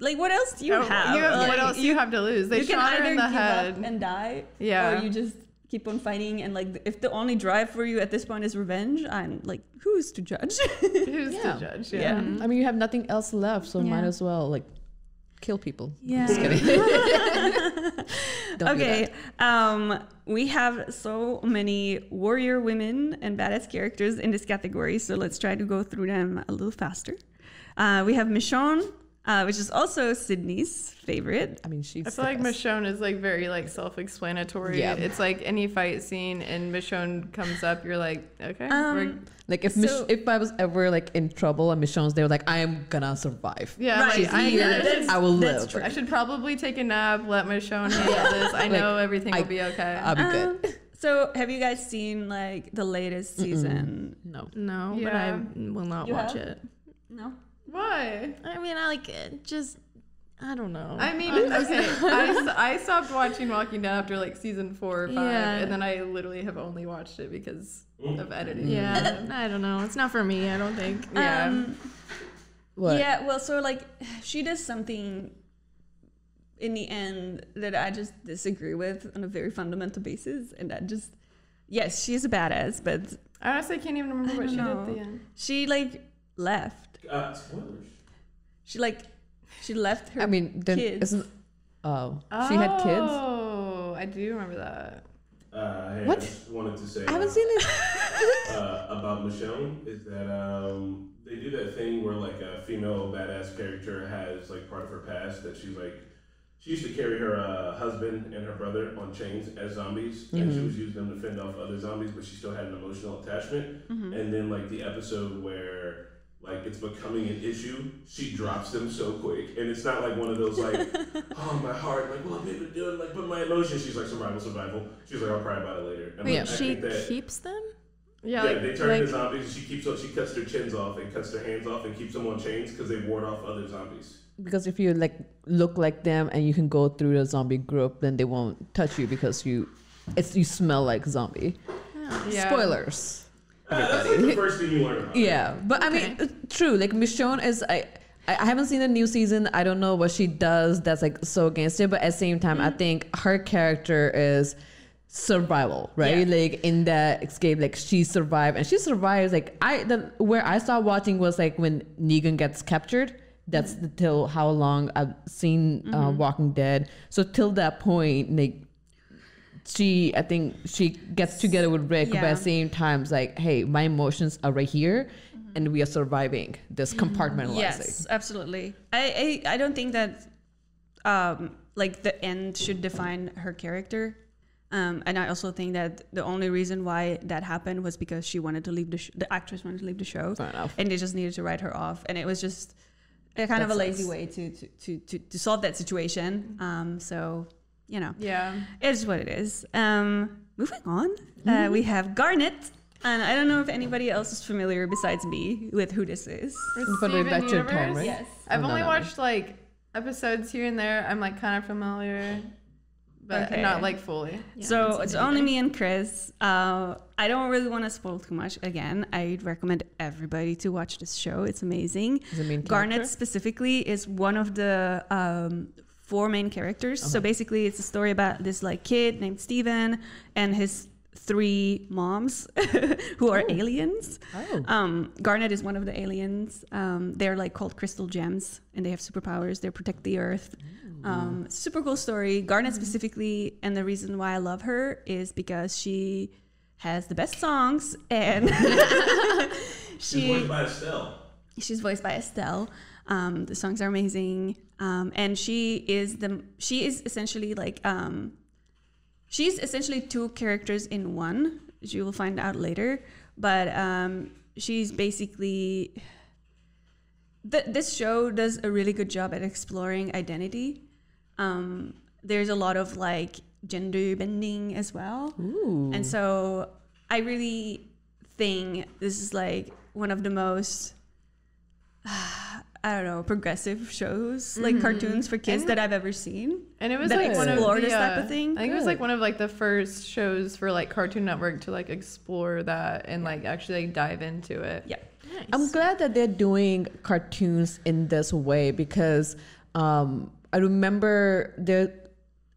like what else do you Oh, have? you have- Like, what else do you have to lose? They you can shot her in the give head. up and die, Yeah. or you just keep on fighting. And like, if the only drive for you at this point is revenge, I'm like, who's to judge? [LAUGHS] Who's Yeah. to judge? Yeah. Yeah. I mean, you have nothing else left, so might as well like kill people. Yeah. Just kidding. [LAUGHS] Don't okay. Um, we have so many warrior women and badass characters in this category, so let's try to go through them a little faster. Uh, we have Michonne, uh, which is also Sydney's favorite. I mean, she's. I feel the like best. Michonne is like very like self-explanatory. Yeah. It's like any fight scene and Michonne comes up, you're like, okay, Um, Like if Mich- if I was ever like in trouble and Michonne's there, like I am gonna survive. yeah, Right, She's I, here. I should, I will live. true. I should probably take a nap, let Michonne [LAUGHS] handle this. I know Like, everything I- will be okay. I'll be Um, good. so, have you guys seen like the latest season? No. No, but Yeah. I will not You watch have? it. No. Why? I mean, I like it. Just, I don't know. I mean, okay, [LAUGHS] I, s- I stopped watching Walking Dead after like season four or five, Yeah. and then I literally have only watched it because of editing. yeah, [LAUGHS] I don't know. It's not for me. I don't think. Yeah. Um, What? Yeah, well, so like she does something in the end that I just disagree with on a very fundamental basis, and that just yes, she's a badass, but I honestly can't even remember I what she don't did at the end. she like left. Uh, spoilers. She like she left her. I mean, then kids. isn't. Oh, she had kids. Oh, I do remember that. Uh, hey, What? I just wanted to say I haven't uh, seen it. uh, about Michonne is that um, they do that thing where like a female badass character has like part of her past that she's like she used to carry her uh, husband and her brother on chains as zombies and she was using them to fend off other zombies but she still had an emotional attachment and then like the episode where like it's becoming an issue, she drops them so quick, and it's not like one of those like, [LAUGHS] oh my heart, like what am I doing, like but my emotions. She's like survival, survival. She's like I'll cry about it later. And Wait, I she that- keeps them? yeah, Yeah, like, they turn like into zombies. She keeps she cuts their chins off and cuts their hands off and keeps them on chains because they ward off other zombies. Because if you like look like them and you can go through the zombie group, then they won't touch you because you, it's you smell like zombie. yeah. Spoilers. Uh, that's like the [LAUGHS] first thing you learn about. it. Yeah, but I mean, uh, true. Like Michonne is, I, I I haven't seen the new season. I don't know what she does that's like so against it. But at the same time, I think her character is survival, right? Like in that escape, like she survived and she survives. Like I, the where I started watching was like when Negan gets captured. That's the, till how long I've seen uh, Walking Dead. So till that point, like she i think she gets together with rick but at the same time it's like hey my emotions are right here and we are surviving this compartmentalizing Yes, absolutely. I, I I don't think that um like the end should define her character. Um, and I also think that the only reason why that happened was because she wanted to leave the sh- the actress wanted to leave the show, and they just needed to write her off, and it was just a kind of a lazy sucks. way to to, to to to solve that situation. Um, so you know, Yeah. it is what it is. Um, moving on, uh, we have Garnet, and I don't know if anybody else is familiar besides me with who this is. For the Steven Adventure Time, Universe? right? Yes. I've Oh, only no, no. watched like episodes here and there. I'm like kind of familiar, but Okay. not like fully. so it's only me and Chris. Uh, I don't really want to spoil too much. Again, I'd recommend everybody to watch this show. It's amazing. Is the main Garnet character? specifically is one of the um, four main characters. So basically, it's a story about this like kid named Steven and his three moms [LAUGHS] who are aliens. Oh. Um, Garnet is one of the aliens. Um, they're like called crystal gems, and they have superpowers. They protect the earth. Um, super cool story. Garnet specifically, and the reason why I love her is because she has the best songs, and [LAUGHS] [LAUGHS] she, She's voiced by Estelle. she's voiced by Estelle. Um, the songs are amazing, um, and she is the she is essentially like um, she's essentially two characters in one. Which you will find out later, but um, she's basically th- this show does a really good job at exploring identity. Um, there's a lot of like gender bending as well. And so I really think this is like one of the most [SIGHS] I don't know, progressive shows, like cartoons for kids And- that I've ever seen. And it was That like one of explore the, this type of thing? I think it was like one of like the first shows for like Cartoon Network to like explore that and like actually like dive into it. Yeah. I'm glad that they're doing cartoons in this way because um, I remember there.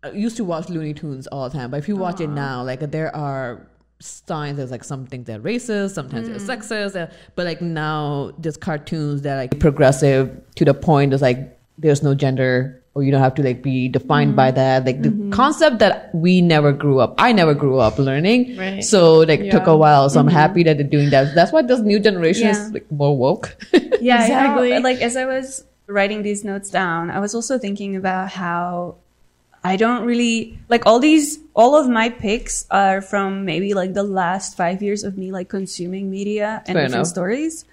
I used to watch Looney Tunes all the time, but if you watch it now, like there are signs there's like some things that are racist, sometimes they're mm. sexist, uh, but like now there's cartoons that are like progressive to the point there's like there's no gender or you don't have to like be defined by mm-hmm. that. Like the mm-hmm. concept that we never grew up, I never grew up learning. Right. So like took a while. So I'm mm-hmm. happy that they're doing that. That's why this new generation Yeah. is like more woke. Yeah, [LAUGHS] Exactly. exactly. Like as I was writing these notes down, I was also thinking about how I don't really like all these. All of my picks are from maybe like the last five years of me like consuming media and Fair different enough. stories,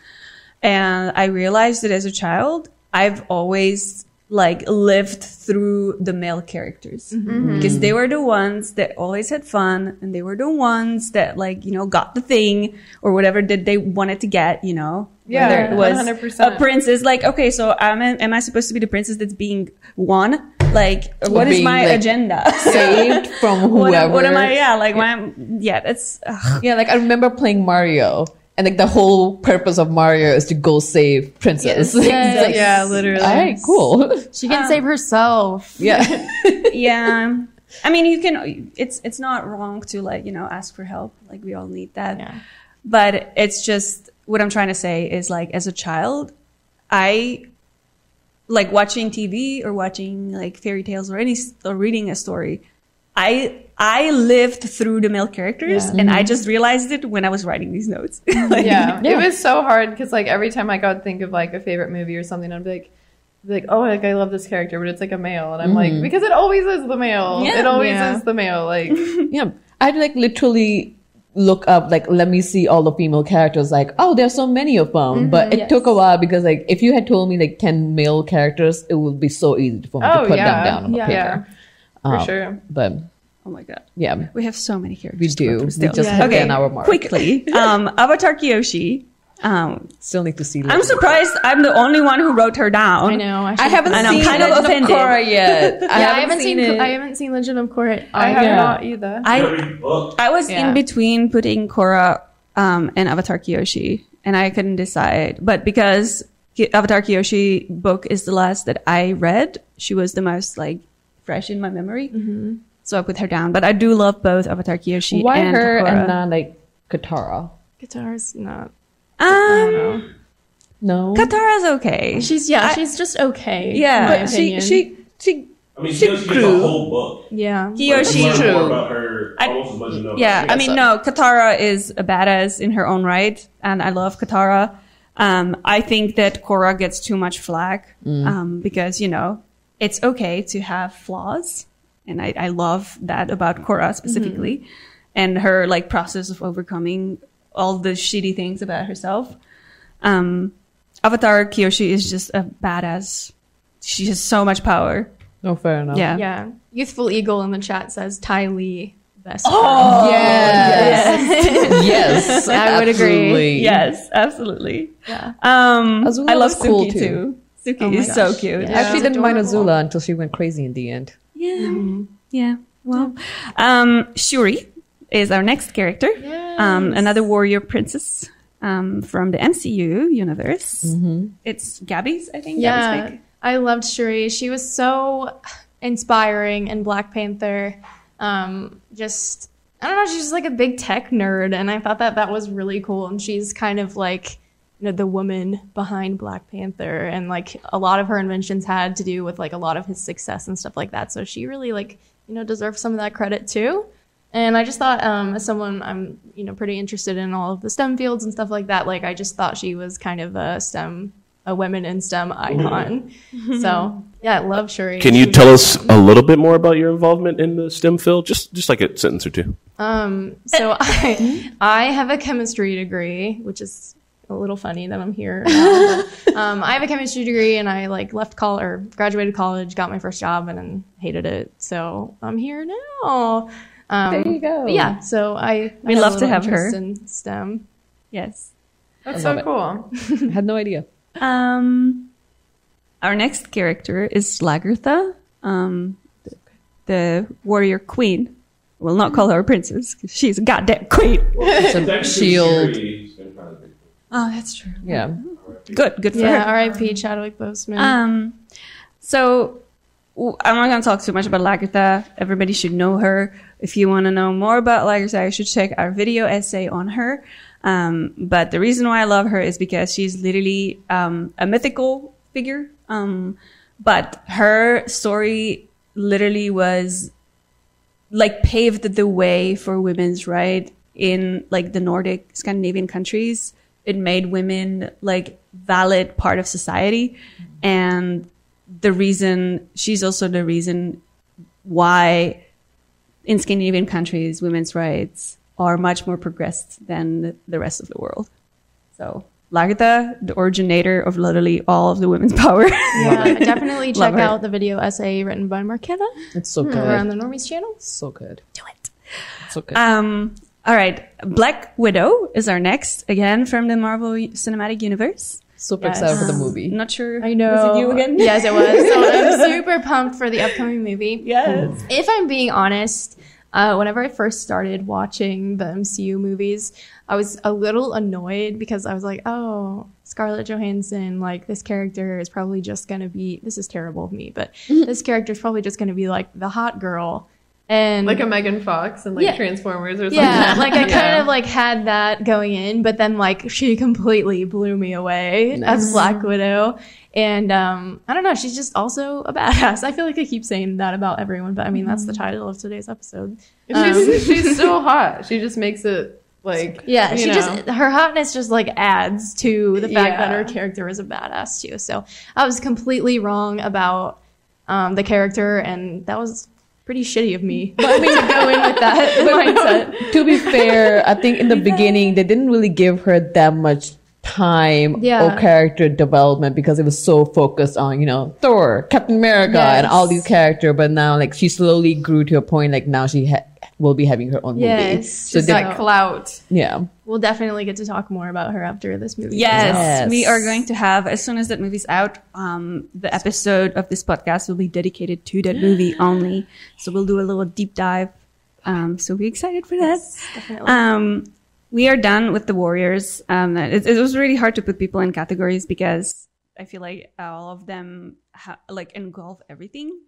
and I realized that as a child, I've always like lived through the male characters mm-hmm. because they were the ones that always had fun and they were the ones that like you know got the thing or whatever that they wanted to get you know Yeah, whether it was 100%. a princess like okay so am I, am I supposed to be the princess that's being won like what is being, my like, agenda [LAUGHS] Saved from what, whoever. what am I yeah like why am yeah that's ugh. Yeah, like I remember playing Mario, and like the whole purpose of Mario is to go save Princess. [LAUGHS] It's Yes. like, Yeah, literally. All right, cool. She can um, save herself. yeah. [LAUGHS] yeah I mean you can it's it's not wrong to like you know ask for help like we all need that Yeah. but it's just what i'm trying to say is like as a child i like watching tv or watching like fairy tales or any or reading a story i i lived through the male characters and i mm-hmm. just realized it when i was writing these notes [LAUGHS] Like, yeah. Yeah. It was so hard because like every time I got think of like a favorite movie or something, I'd be like, be like, oh, like I love this character, but it's like a male, and I'm like, mm-hmm. because it always is the male. Yeah. it always Yeah. is the male. Like, [LAUGHS] yeah. I'd like literally look up like let me see all the female characters like oh there's so many of them but it yes. took a while because like if you had told me like 10 male characters it would be so easy for me Oh, to put yeah. them down on Yeah. the Yeah, paper for Um, sure. but Oh my god, yeah we have so many characters. we do through we just Yeah. hit okay, an hour mark quickly. [LAUGHS] Um, Avatar Kyoshi. Um, still need to see I'm surprised I'm the only one who wrote her down. I know. I, I haven't And I'm seen kind of Legend offended. Korra yet. [LAUGHS] Yeah, I haven't, seen. it. I haven't seen Legend of Korra. I have Yeah. not either. I Every book. I was Yeah. in between putting Korra um, and Avatar Kyoshi, and I couldn't decide. But because Avatar Kyoshi book is the last that I read, she was the most like fresh in my memory. So I put her down. But I do love both Avatar Kyoshi Why and her Korra. and not like Katara? Guitar's not. I don't know. um, No. Katara's okay. She's yeah. I- she's just okay. Yeah. But she she she I mean, She she gets a grew. whole book. yeah. You Kyoshi. learn True. more about her I- as much as you know. about Yeah, her. I mean, no, Katara is a badass in her own right, and I love Katara. Um, I think that Korra gets too much flack um, because you know it's okay to have flaws, and I, I love that about Korra specifically, and her like process of overcoming all the shitty things about herself. Um, Avatar Kyoshi is just a badass. She has so much power. No, fair enough. Yeah. Yeah. Youthful Eagle in the chat says Ty Lee best. Oh, Yes. [LAUGHS] yes. I would agree. absolutely. Yes, absolutely. Yeah. Um, Azula I love was cool Suki too. too. Suki Oh my is so cute. Yeah. I actually She's didn't mind. Azula until she went crazy in the end. Yeah. Yeah. Well, um, Shuri is our next character. Um, another warrior princess um, from the MCU universe. Mm-hmm. It's Gabby's, I think. Yeah. I loved Shuri. She was so inspiring in Black Panther. Um, just I don't know. She's just like a big tech nerd, and I thought that that was really cool. And she's kind of like you know the woman behind Black Panther, and like a lot of her inventions had to do with like a lot of his success and stuff like that. So she really like you know deserves some of that credit too. And I just thought, um, as someone I'm, you know, pretty interested in all of the STEM fields and stuff like that, like I just thought she was kind of a STEM, a women in STEM icon. so yeah, I love Shuri. Can you tell us a little bit more about your involvement in the STEM field? Just just like a sentence or two. Um, so [LAUGHS] I, I have a chemistry degree, which is a little funny that I'm here. now, but, [LAUGHS] um, I have a chemistry degree, and I like left college or graduated college, got my first job, and then hated it. So I'm here now. Um, There you go. yeah, so I We I love to have her. in STEM. Yes. That's so it. cool. I had no idea. Um, our next character is Lagertha, um, the warrior queen. We'll not call her a princess 'cause she's a goddamn queen. [LAUGHS] Some Technically, shield. Shuri's been kind of. Oh, that's true. Yeah. Good, good for Yeah, her. R.I.P. Chadwick Boseman. Um, so I'm not gonna talk too much about Lagertha. Everybody should know her. If you want to know more about Lagertha, you should check our video essay on her. Um, but the reason why I love her is because she's literally um, a mythical figure. Um, but her story literally was like paved the way for women's right in like the Nordic Scandinavian countries. It made women like valid part of society, and the reason she's also the reason why in Scandinavian countries women's rights are much more progressed than the rest of the world. So Lagertha, the originator of literally all of the women's [LAUGHS] power. yeah, [LAUGHS] definitely Love check her. out the video essay written by Marketa It's so good. Around the Normies channel. So good. Do it. So good. Um, all right, Black Widow is our next again from the Marvel Cinematic Universe. Super yes. excited for the Um, movie. Not sure. I know. Was it you again? Yes, it was. So I'm [LAUGHS] super pumped for the upcoming movie. Yes. If I'm being honest, uh, whenever I first started watching the MCU movies, I was a little annoyed because I was like, oh, Scarlett Johansson, like this character is probably just going to be, this is terrible of me, but [LAUGHS] this character is probably just going to be like the hot girl. And Like a Megan Fox and like Yeah. Transformers or something. yeah, like I [LAUGHS] kind Yeah. of like had that going in, but then like she completely blew me away as Black Widow. And um, I don't know, she's just also a badass. I feel like I keep saying that about everyone, but I mean that's the title of today's episode. She's, she's so [LAUGHS] hot. She just makes it like Yeah, you she know. just her hotness just like adds to the fact that her character is a badass too. So I was completely wrong about um, the character, and that was pretty shitty of me. But I mean, to go in with that [LAUGHS] mindset. to be fair, I think in the [LAUGHS] beginning they didn't really give her that much time Yeah. or character development because it was so focused on you know Thor, Captain America, and all these characters. But now, like she slowly grew to a point like now she ha- will be having her own movie. Yes, So just they- like That clout. yeah, We'll definitely get to talk more about her after this movie. Yes. Yes. we are going to have as soon as that movie's out, um, the episode of this podcast will be dedicated to that movie [GASPS] only. So we'll do a little deep dive. Um, so be excited for that. definitely. Um, we are done with the Warriors. Um, it, it was really hard to put people in categories because I feel like all of them ha- like engulf everything.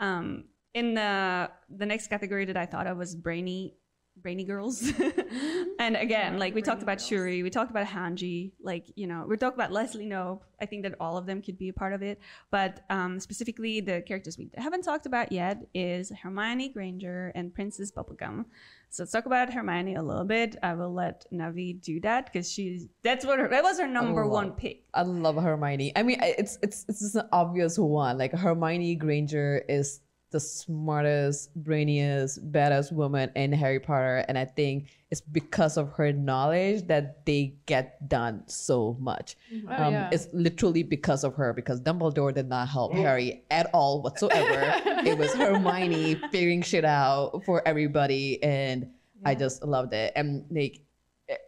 Um, in the the next category that I thought of was brainy brainy girls. [LAUGHS] and again, like we talked about Shuri, we talked about Hanji, like, you know, we talked about Leslie Knope. I think that all of them could be a part of it. But um, specifically, the characters we haven't talked about yet is Hermione Granger and Princess Bubblegum. So let's talk about Hermione a little bit. I will let Navi do that because she's that's what her that was her number love- one pick. I love Hermione. I mean, it's it's it's just an obvious one. Like Hermione Granger is the smartest, brainiest, badass woman in Harry Potter, and I think it's because of her knowledge that they get done so much. Oh, um, yeah. It's literally because of her because Dumbledore did not help Harry at all whatsoever. [LAUGHS] it was Hermione figuring shit out for everybody, and I just loved it. And like,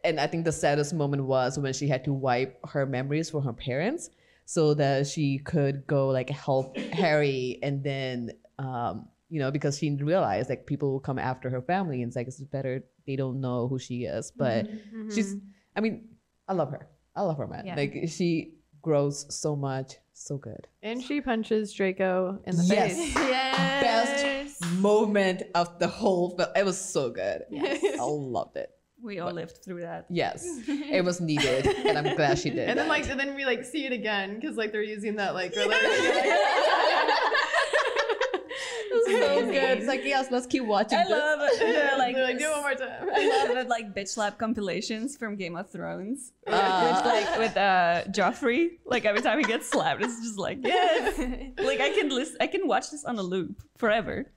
and I think the saddest moment was when she had to wipe her memories from her parents so that she could go like help Harry and then um you know because she realized like people will come after her family and it's like it's better they don't know who she is but she's I mean I love her I love her man Yeah. like she grows so much so good And she punches Draco in the face. Yes. face. best moment of the whole film it was so good Yes. I loved it We all lived through that. yes [LAUGHS] it was needed and I'm glad she did And then that. like and then we like see it again because like they're using that like [LAUGHS] or, like [LAUGHS] so good. It's like, yes, let's keep watching I this. love the, [LAUGHS] like, like do it one more time. I love [LAUGHS] the like bitch slap compilations from Game of Thrones. Ah. with like with uh Joffrey. Like every time he gets slapped, it's just like [LAUGHS] yes. like I can listen I can watch this on a loop forever.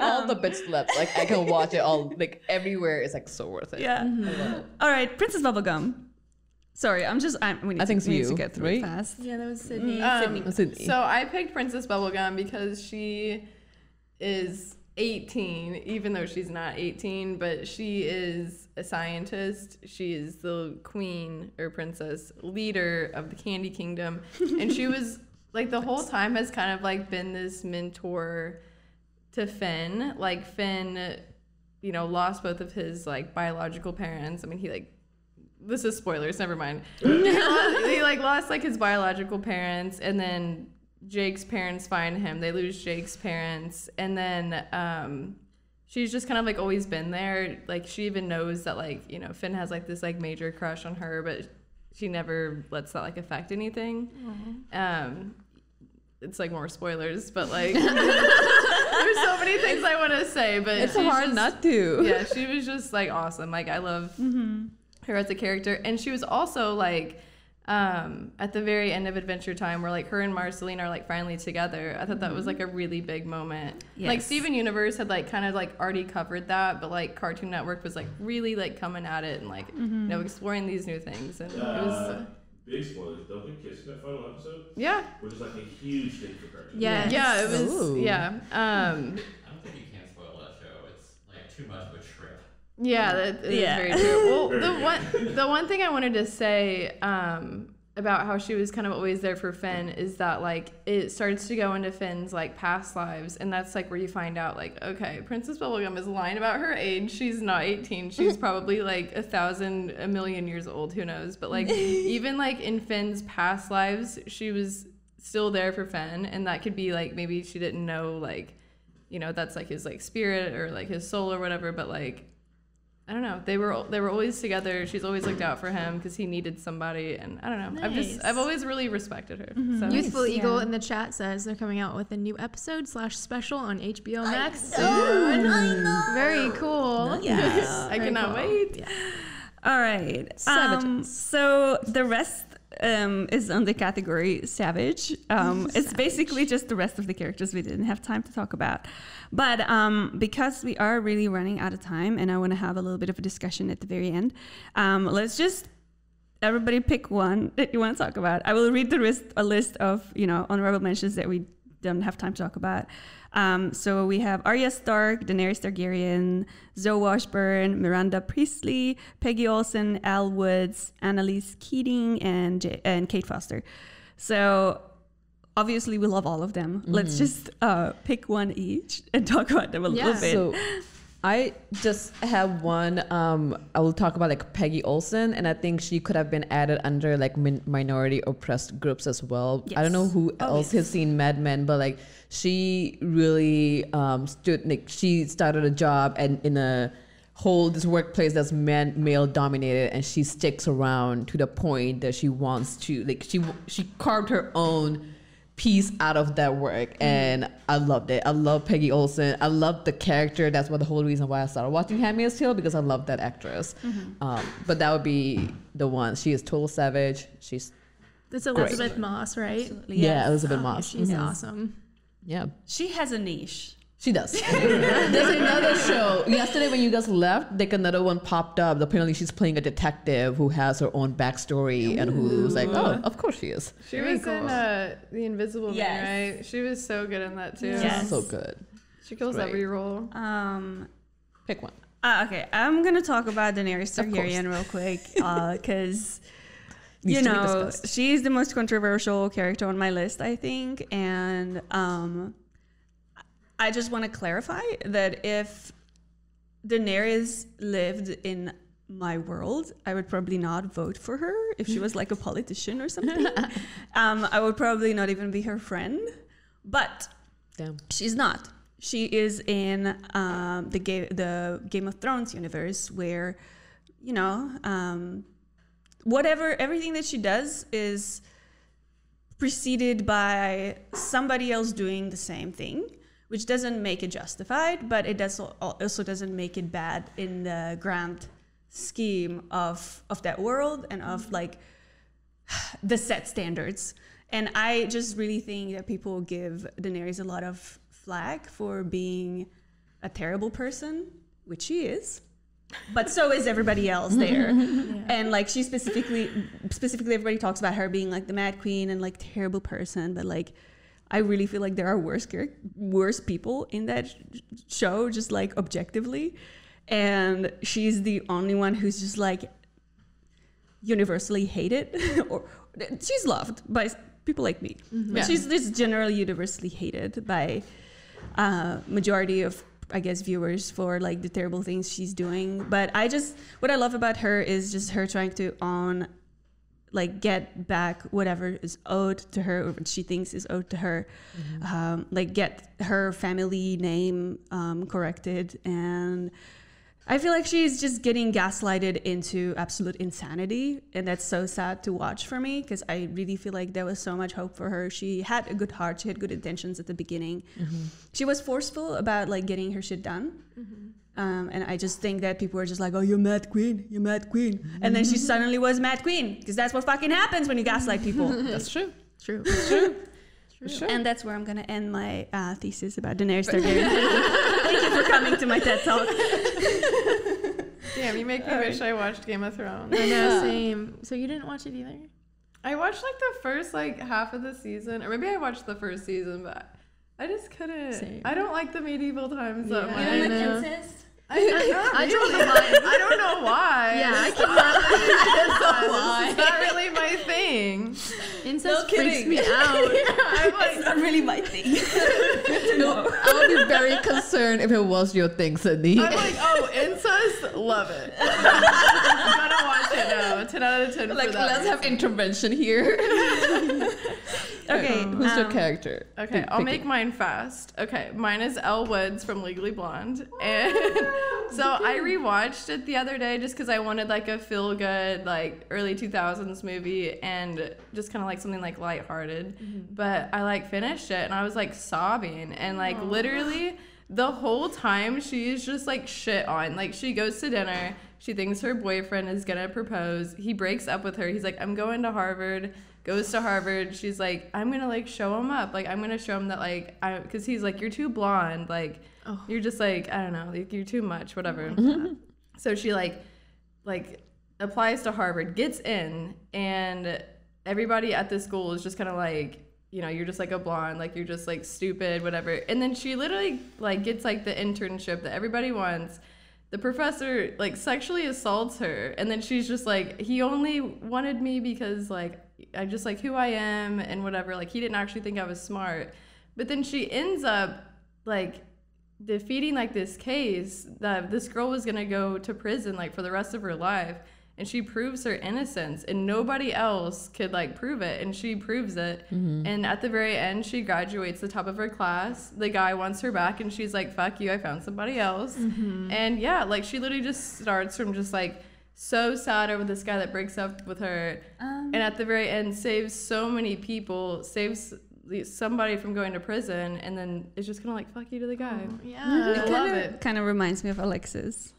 all the bitch slaps. Like I can watch it all like everywhere. is like so worth it. Yeah. All right, Princess Bubblegum. Sorry, I'm just I'm we need I think to, we it's need to get through right? it fast. Yeah, that was Sydney. Um, Sydney. So I picked Princess Bubblegum because she is 18, even though she's not 18, but she is a scientist. She is the queen or princess leader of the Candy Kingdom. [LAUGHS] And she was like the whole time has kind of like been this mentor to Finn. Like Finn, you know, lost both of his like biological parents. I mean, he like this is spoilers. Never mind. [LAUGHS] he, lost, he like lost like his biological parents, and then Jake's parents find him. They lose Jake's parents, and then um, she's just kind of like always been there. Like she even knows that like you know Finn has like this like major crush on her, but she never lets that like affect anything. Um, it's like more spoilers, but like [LAUGHS] there's so many things I want to say, but it's hard just- not to. yeah, she was just like awesome. Like I love her as a character, and she was also like um, at the very end of Adventure Time, where like her and Marceline are like finally together. I thought that was like a really big moment. Like Steven Universe had like kind of like already covered that, but like Cartoon Network was like really like coming at it and like you know exploring these new things, and it was Uh, big spoilers. Don't get kissed in that final episode, yeah, which is like a huge thing for cartoons. Yes. yeah, it was Ooh. yeah. Um, I don't think you can spoil that show. It's like too much of a trip. Yeah, that is Yeah. very true. Well, Very the good. one [LAUGHS] the one thing I wanted to say um, about how she was kind of always there for Finn is that like it starts to go into Finn's like past lives, and that's like where you find out like okay, Princess Bubblegum is lying about her age. She's not eighteen. She's [LAUGHS] probably like a thousand, a million years old. Who knows? But like [LAUGHS] even like in Finn's past lives, she was still there for Finn, and that could be like maybe she didn't know like you know that's like his like spirit or like his soul or whatever but like i don't know they were they were always together she's always looked out for him because he needed somebody and i don't know i've just i've always really respected her so Youthful Nice, Eagle yeah. in the chat says they're coming out with a new episode slash special on HBO Max. Very cool. Yeah. [LAUGHS] i Very cannot cool. wait All right. Um, so the rest um, is on the category savage. Um, [LAUGHS] it's basically just the rest of the characters we didn't have time to talk about. But um, because we are really running out of time and I want to have a little bit of a discussion at the very end, um, let's just everybody pick one that you want to talk about. I will read the list, a list of you know honorable mentions that we don't have time to talk about. Um, so we have Arya Stark, Daenerys Targaryen, Zoe Washburn, Miranda Priestly, Peggy Olson, Elle Woods, Annalise Keating, and J- and Kate Foster. So obviously we love all of them. Let's just uh, pick one each and [LAUGHS] talk about them a little Yeah. bit. So I just have one. Um, I will talk about like Peggy Olson, and I think she could have been added under like min- minority oppressed groups as well. I don't know who Oh, else has seen Mad Men, but like she really um, stood. Like she started a job and in a whole this workplace that's man male dominated, and she sticks around to the point that she wants to. Like she she carved her own piece out of that work and I loved it. I love Peggy Olson. I love the character. That's what the whole reason why I started watching Handmaid's Tale because I love that actress. Um, but that would be the one. She is total savage. She's That's Elisabeth Moss, right? yeah, Elisabeth Oh, Moss. She's Mhm. awesome. Yeah, she has a niche. She does. [LAUGHS] There's another show. Yesterday when you guys left, like another one popped up. Apparently she's playing a detective who has her own backstory and who was like, oh, of course she is. She Very was in uh, The Invisible Yes. Man, right? She was so good in that too. Yes. So good. She kills every role. Um, Pick one. Uh, okay, I'm gonna talk about Daenerys Of course. Targaryen real quick [LAUGHS] because Needs you know she's the most controversial character on my list, I think, and um, I just want to clarify that if Daenerys lived in my world, I would probably not vote for her if she was like a politician or something. [LAUGHS] um, I would probably not even be her friend, but Damn. She's not. She is in um, the game, the Game of Thrones universe, where you know, um, whatever everything that she does is preceded by somebody else doing the same thing, which doesn't make it justified, but it does also doesn't make it bad in the grand scheme of of that world and of mm-hmm. like [SIGHS] the set standards. And I just really think that people give Daenerys a lot of flack for being a terrible person, which she is. But so is everybody else there. [LAUGHS] And like she specifically specifically everybody talks about her being like the mad queen and like terrible person, but like I really feel like there are worse char- worse people in that sh- show just like objectively. And she's the only one who's just like universally hated [LAUGHS] or she's loved by people like me but Yeah. she's just generally universally hated by uh, majority of i guess viewers for like the terrible things she's doing but i just what i love about her is just her trying to own like get back whatever is owed to her or what she thinks is owed to her. Um, like get her family name um, corrected and I feel like she's just getting gaslighted into absolute insanity, and that's so sad to watch for me because I really feel like there was so much hope for her. She had a good heart, she had good intentions at the beginning. She was forceful about like getting her shit done, um, and I just think that people were just like, "Oh, you're mad queen, you're mad queen," and then she [LAUGHS] suddenly was mad queen because that's what fucking happens when you gaslight people. [LAUGHS] That's true. True. It's [LAUGHS] true. And that's where I'm gonna end my uh, thesis about Daenerys Targaryen. Thank you for coming to my TED talk. [LAUGHS] Damn, you make me wish I watched Game of Thrones. I know, same. So you didn't watch it either? I watched like the first like half of the season, or maybe I watched the first season, but I just couldn't. Same. I don't like the medieval times that Yeah. much. I know. I, not I draw the line. I don't know why. Yeah, I It's cannot. not- [LAUGHS] [LAUGHS] It's not really my thing. Incest freaks me out. [LAUGHS] I'm like, It's not really my thing. No, I would be very concerned if it was your thing, Sydney. I'm like, oh, incest, love it. I'm gonna watch it now. Ten out of ten. like, for that let's have intervention here. Okay, Who's your um, character? Okay, Pick- I'll make it. mine fast. Okay, mine is Elle Woods from Legally Blonde, and [LAUGHS] so I rewatched it the other day just because I wanted like a feel good like early two thousands movie and just kind of like something like lighthearted. But I like finished it and I was like sobbing and like literally the whole time she's just like shit on. Like she goes to dinner, she thinks her boyfriend is gonna propose. He breaks up with her. He's like, I'm going to Harvard. Goes to Harvard. She's like, I'm gonna like show him up. Like I'm gonna show him that like I because he's like, you're too blonde. Like oh. you're just like I don't know. Like you're too much. Whatever. Mm-hmm. [LAUGHS] So she like like applies to Harvard, gets in, and everybody at the school is just kind of like, you know, you're just like a blonde, like you're just like stupid, whatever. And then she literally like gets like the internship that everybody wants. The professor like sexually assaults her, and then she's just like, he only wanted me because like I just like who I am and whatever. Like he didn't actually think I was smart. But then she ends up like defeating like this case that this girl was gonna go to prison like for the rest of her life. And she proves her innocence and nobody else could like prove it. And she proves it. Mm-hmm. And at the very end she graduates the top of her class. The guy wants her back and she's like fuck you i found somebody else. Mm-hmm. And yeah like she literally just starts from just like so sad over this guy that breaks up with her um, and at the very end saves so many people saves somebody from going to prison and then it's just kind of like fuck you to the guy mm, Yeah. I love it. Kind of reminds me of Alexis.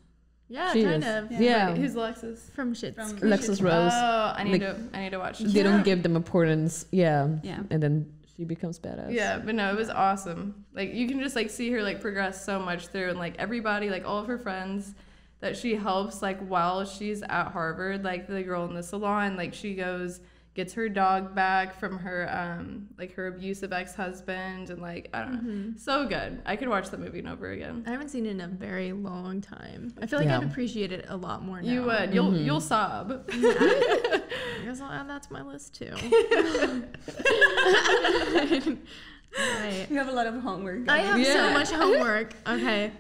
Yeah, She kind is. of. Yeah. Wait, who's Alexis From shit. Lexus Rose. Oh, I need Like- to I need to watch they this. don't give them importance. Yeah. Yeah. And then she becomes badass. Yeah, but no, it was awesome. Like you can just like see her like progress so much through and like everybody, like all of her friends that she helps like while she's at Harvard, like the girl in the salon, like she goes gets her dog back from her um like her abusive ex-husband and like I don't know. Mm-hmm. So good. I could watch that movie and over again. I haven't seen it in a very long time. I feel like Yeah. I'd appreciate it a lot more now. You would. You'll you'll sob. [LAUGHS] I guess I'll add that to my list too. [LAUGHS] [LAUGHS] right. You have a lot of homework. I have so much homework. Okay.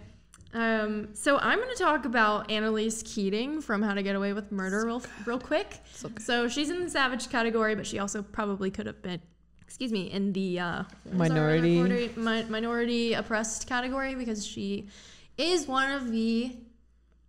Um, so I'm going to talk about Annalise Keating from How to Get Away with Murder real, real quick. So she's in the savage category, but she also probably could have been, excuse me, in the uh, what was Minority. minority, minority oppressed category because she is one of the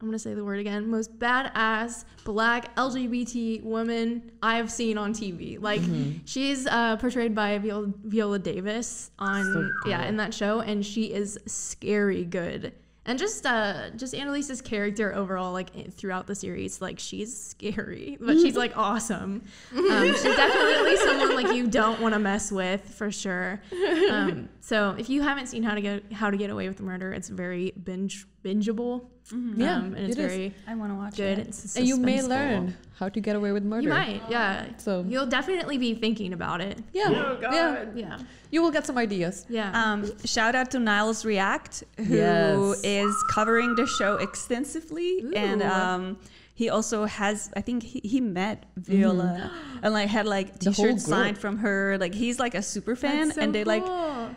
I'm gonna say the word again. Most badass black LGBT woman I have seen on TV. Like she's uh, portrayed by Viola, Viola Davis on yeah in that show, and she is scary good. And just uh, just Annalise's character overall, like throughout the series, like she's scary, but she's like [LAUGHS] awesome. Um, she's definitely someone like you don't want to mess with for sure. Um, so if you haven't seen How to Get How to Get Away with Murder, it's very binge bingeable. Yeah, um, and it's it is. very I want to watch good. it. It's And you may learn how to get away with murder. You might, yeah. So You'll definitely be thinking about it. yeah, Oh yeah, god. Yeah, you will get some ideas. yeah. Um, shout out to Niles React, who is Yes. covering the show extensively, and um, he also has. I think he, he met Viola [GASPS] and like had like The whole T-shirts signed from her. Like he's like a super fan, That's so and they like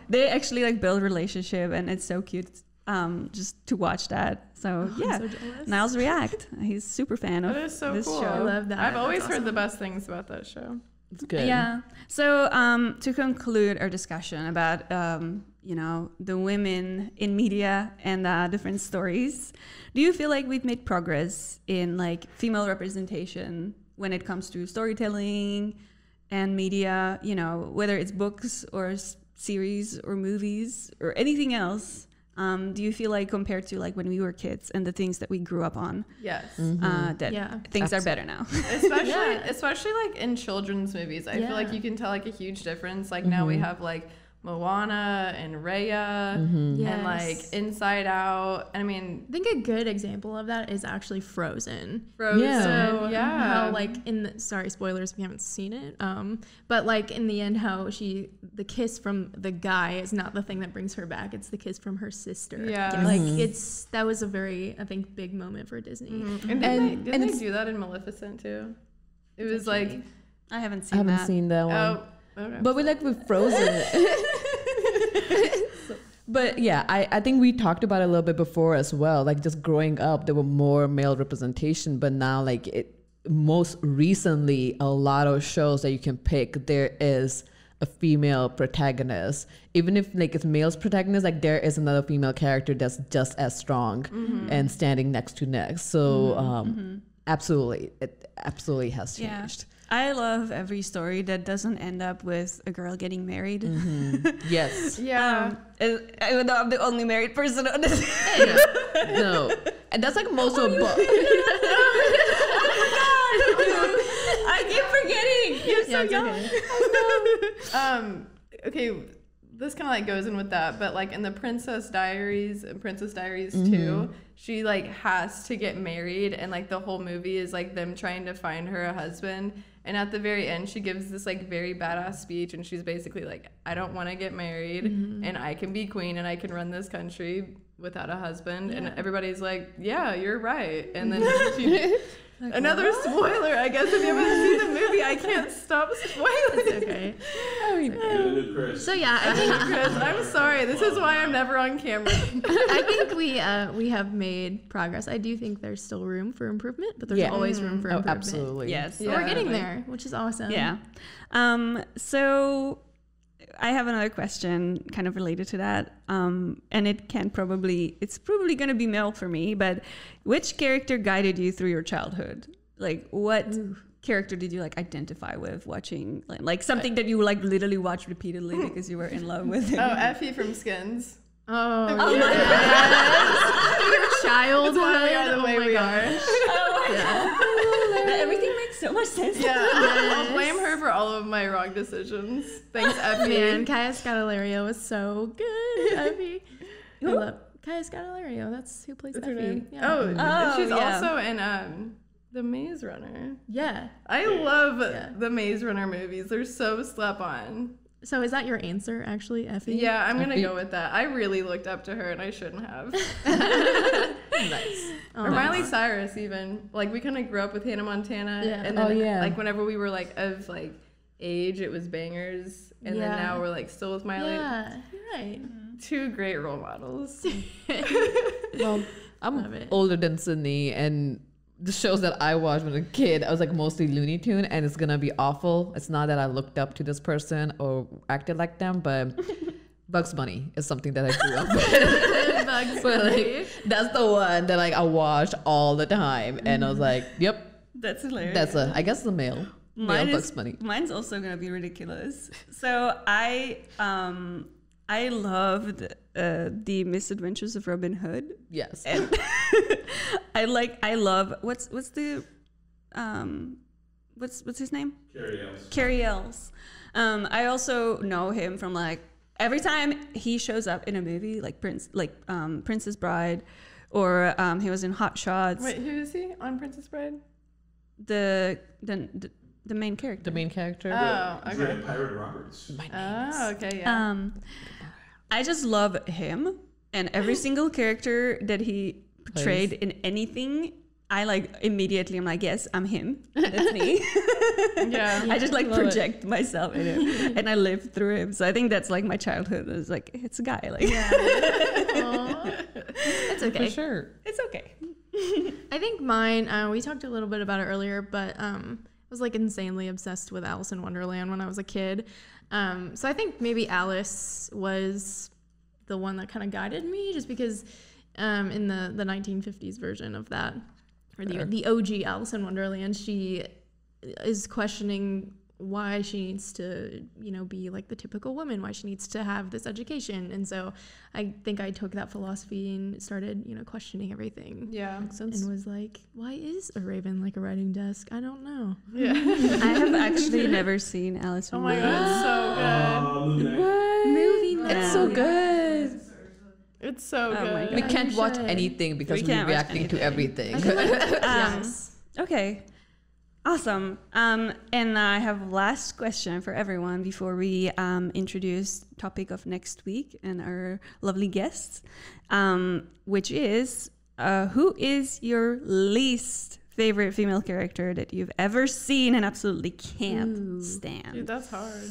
they actually like build relationship, and it's so cute. Um, just to watch that. So yeah, so. Niles React. He's super fan of That is so this cool. show. I love that. I've always That's heard the best things about that show. It's good. Yeah. So um, to conclude our discussion about um, you know the women in media and uh, different stories, do you feel like we've made progress in like female representation when it comes to storytelling and media? You know, whether it's books or s- series or movies or anything else. Um, do you feel like compared to like when we were kids and the things that we grew up on, Yes. uh, that Yeah. things are better now? [LAUGHS] especially Yeah. especially like in children's movies i feel like you can tell like a huge difference like now we have like moana and raya Mm-hmm. and like inside out i mean I think a good example of that is actually Frozen. frozen Yeah. So yeah how like in the sorry spoilers if you haven't seen it. Um, but like in the end, how she the kiss from the guy is not the thing that brings her back. It's the kiss from her sister. Yeah. like Mhm. it's that was a very I think big moment for Disney. Mhm. and didn't, And- they, didn't and they it's- do that in maleficent too it was like I haven't I seen haven't that. seen that one. oh okay. But we like with Frozen. [LAUGHS] but yeah, I, I think we talked about it a little bit before as well. Like just growing up, there were more male representation, but now like it most recently a lot of shows that you can pick there is a female protagonist. Even if like it's male's protagonist, like there is another female character that's just as strong mm-hmm. and standing next to next. So mm-hmm. um mm-hmm. absolutely it absolutely has Yeah. Changed. I love every story that doesn't end up with a girl getting married. [LAUGHS] Yes. Yeah. Um, and- even though I'm the only married person on this. [LAUGHS] no. And that's like most of a book. Oh my gosh! I keep forgetting. You're so Yeah, young. okay. [LAUGHS] um okay this kind of like goes in with that but like in the princess diaries and princess diaries Mm-hmm. 2 she like has to get married and like the whole movie is like them trying to find her a husband and at the very end she gives this like very badass speech and she's basically like i don't want to get married Mm-hmm. and i can be queen and i can run this country without a husband. And everybody's like yeah you're right. And then [LAUGHS] she Another spoiler, I guess. If you haven't seen the movie, I can't stop [LAUGHS] spoiling. Okay. Get a new So yeah, I think Chris, I'm sorry. This is why I'm never on camera. [LAUGHS] I think we uh, we have made progress. I do think there's still room for improvement, but there's Yeah. always room for improvement. Oh, improvement. absolutely. Yes. But We're getting there, which is awesome. Yeah. Um, so I have another question kind of related to that. Um, and it can probably, it's probably going to be male for me, but which character guided you through your childhood? Like, what character did you like identify with watching? Like, like something that you like literally watched repeatedly [LAUGHS] because you were in love with him? Oh, Effie from Skins. Oh, [LAUGHS] Oh my your [LAUGHS] childhood. That's why we are the way oh my we gosh. That everything makes so much sense. Yeah, I'll blame her for all of my wrong decisions. Thanks, [LAUGHS] Effie. Man, Kaya Scodelario was so good. Effie. [LAUGHS] I love Kaya Scodelario. That's who plays What's her Effie. Yeah. Oh, Oh, she's yeah. also in um, The Maze Runner. yeah. I love Yeah. the Maze Runner movies. They're so slap on. So is that your answer, actually, Effie? Yeah, I'm gonna Effie. go with that. I really looked up to her and I shouldn't have. [LAUGHS] [LAUGHS] Nice. Oh, or Miley Cyrus even. Like we kind of grew up with Hannah Montana, Yeah. and oh, then Oh, yeah. like whenever we were like of like age, it was bangers, and then now we're like still with Miley. Yeah, you're right. Mm-hmm. Two great role models. [LAUGHS] Well, I'm older than Sydney, and the shows that I watched when I was a kid, I was like mostly Looney Tune, and it's gonna be awful. It's not that I looked up to this person or acted like them, but [LAUGHS] Bugs Bunny is something that I grew up [LAUGHS] with. Bugs [LAUGHS] but like, that's the one that like I watched all the time, and I was like, yep, That's hilarious. that's a. I guess the male, male Mine Bugs Bunny. Mine's also gonna be ridiculous. So I um I loved uh, the Misadventures of Robin Hood, Yes. and [LAUGHS] I like I love what's what's the um what's what's his name Cary Elwes. Cary Elwes. Um, I also know him from like every time he shows up in a movie like Prince like um, Princess Bride, or um, he was in Hot Shots. Wait, who is he on Princess Bride? The, the the the main character. the main character. Oh, okay. Dread Pirate Roberts. My name Oh, okay, yeah. Um, I just love him and every [GASPS] single character that he portrayed in anything. I like immediately. I'm like, yes, I'm him. That's me. [LAUGHS] yeah. I just like Love it. project myself in him, [LAUGHS] and I live through him. So I think that's like my childhood. It's like it's a guy. Like [LAUGHS] It's For okay. sure. it's okay. I think mine. Uh, we talked a little bit about it earlier, but um, I was like insanely obsessed with Alice in Wonderland when I was a kid. Um, so I think maybe Alice was the one that kind of guided me, just because um, in the the 1950s version of that, or the the OG Alice in Wonderland, she is questioning why she needs to, you know, be like the typical woman, why she needs to have this education. And so I think I took that philosophy and started, you know, questioning everything Yeah. and was like, why is a raven like a writing desk? I don't know. Yeah. [LAUGHS] I have actually never seen Alice in oh my Wonderland. god, Uh, Moon Knight. Movie It's so night. good. it's so good. It's so Oh good. We can't watch anything because we we're watch reacting to everything. [LAUGHS] Um, yes. Okay. Awesome. Um, and I have last question for everyone before we um, introduce topic of next week and our lovely guests, um, which is uh, who is your least favorite female character that you've ever seen and absolutely can't Ooh. stand? Dude, that's hard.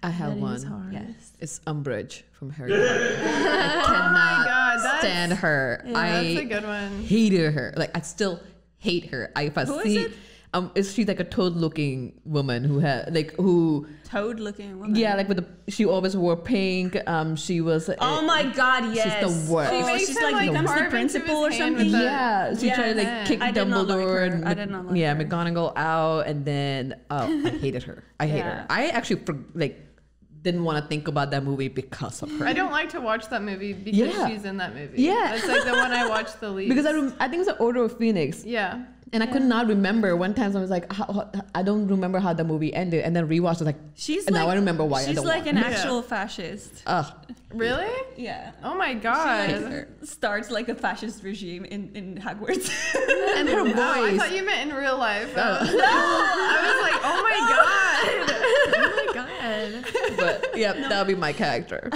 I have That one. is hard. Yes. It's Umbridge from Harry [LAUGHS] Potter. I cannot God, that's- stand her. That's a I good one. hated her. Like I still hate her. I, if I Who is see it? Um, is she like a toad-looking woman who had like who Toad looking woman. yeah like with the she always wore pink. Um, she was Oh my god, yes. the worst. She makes she's like like, becomes carve the principal or something. with the- yeah, she Yeah, tried to like yeah. kick I did not like Dumbledore and I did not like yeah her. McGonagall out, and then oh, I hated her. I hate Yeah. her. I actually for, like didn't want to think about that movie because of her. I don't like to watch that movie because Yeah. she's in that movie. Yeah. It's like the one I watched the least. [LAUGHS] because I, rem- I think it's the Order of Phoenix, yeah. And I could not remember. One time I was like, how, how- I don't remember how the movie ended, and then rewatched. I was like, She's and like, now I remember why I She's don't like want an her. actual fascist. Ugh. Really? Yeah. Oh my She god. like, starts like a fascist regime in, in Hogwarts. [LAUGHS] and her voice. Oh, I thought you meant in real life. I oh. was, [LAUGHS] I was like, oh my [LAUGHS] god. Oh my god. but yeah, that would be my character.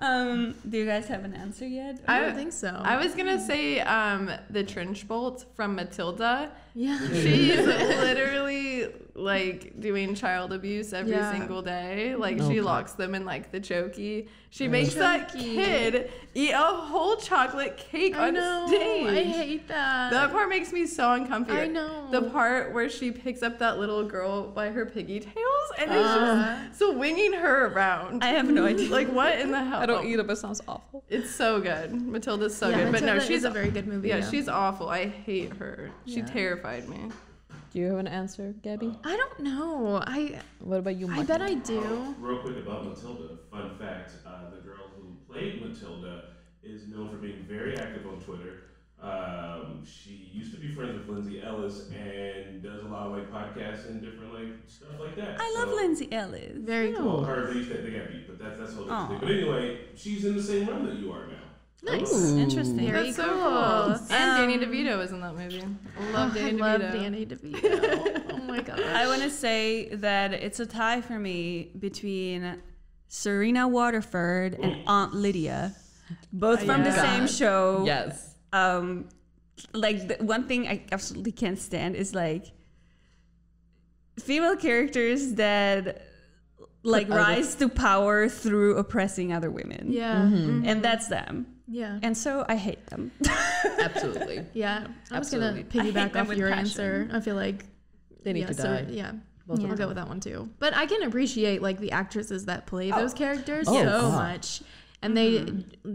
Um, do you guys have an answer yet? I don't think so. I was gonna say um, the Trunchbull from Matilda. Yeah. She's [LAUGHS] literally like doing child abuse every Yeah. single day. Like she Okay. locks them in like the chokey. She makes that kid eat a whole chocolate cake I on know. stage. I hate that. that part makes me so uncomfortable. I know. The part where she picks up that little girl by her piggy tails and is Uh. just swinging her around. I have no idea. like what in the hell? I don't eat it, but it sounds awful. It's so good. Matilda's so yeah, good. But no, she's is a very good movie. yeah, she's awful. I hate her. She Yeah. Terrified me. Do you have an answer, Gabby? I don't know. I What about you, I Mike? bet I do. Real quick about Matilda. Fun fact: uh, the girl who played Matilda is known for being very active on Twitter. Um, she used to be friends with Lindsay Ellis and does a lot of like podcasts and different like stuff like that. I love So- Lindsay Ellis. Very Well, cool. her they, used to- they got beat, but that's that's whole Aw. But anyway, she's in the same room that you are now. Nice. Ooh. Interesting. Very That's so cool. cool. And Danny Um, DeVito was in that movie. I love Oh, I Danny love DeVito. Danny DeVito. oh my [LAUGHS] god. I want to say that it's a tie for me between Serena Waterford and Aunt Lydia, both from the Yeah. same show. Yes. Um, like the one thing I absolutely can't stand is like female characters that like rise to power through oppressing other women. Yeah. Mm-hmm. and that's them. Yeah. And so I hate them. [LAUGHS] Absolutely. Yeah. I was gonna piggyback off your passion. answer. I feel like They need yeah, to so- die. yeah. Both of I'll go with that one too. But I can appreciate like the actresses that play oh. those characters Oh, so God. much. And they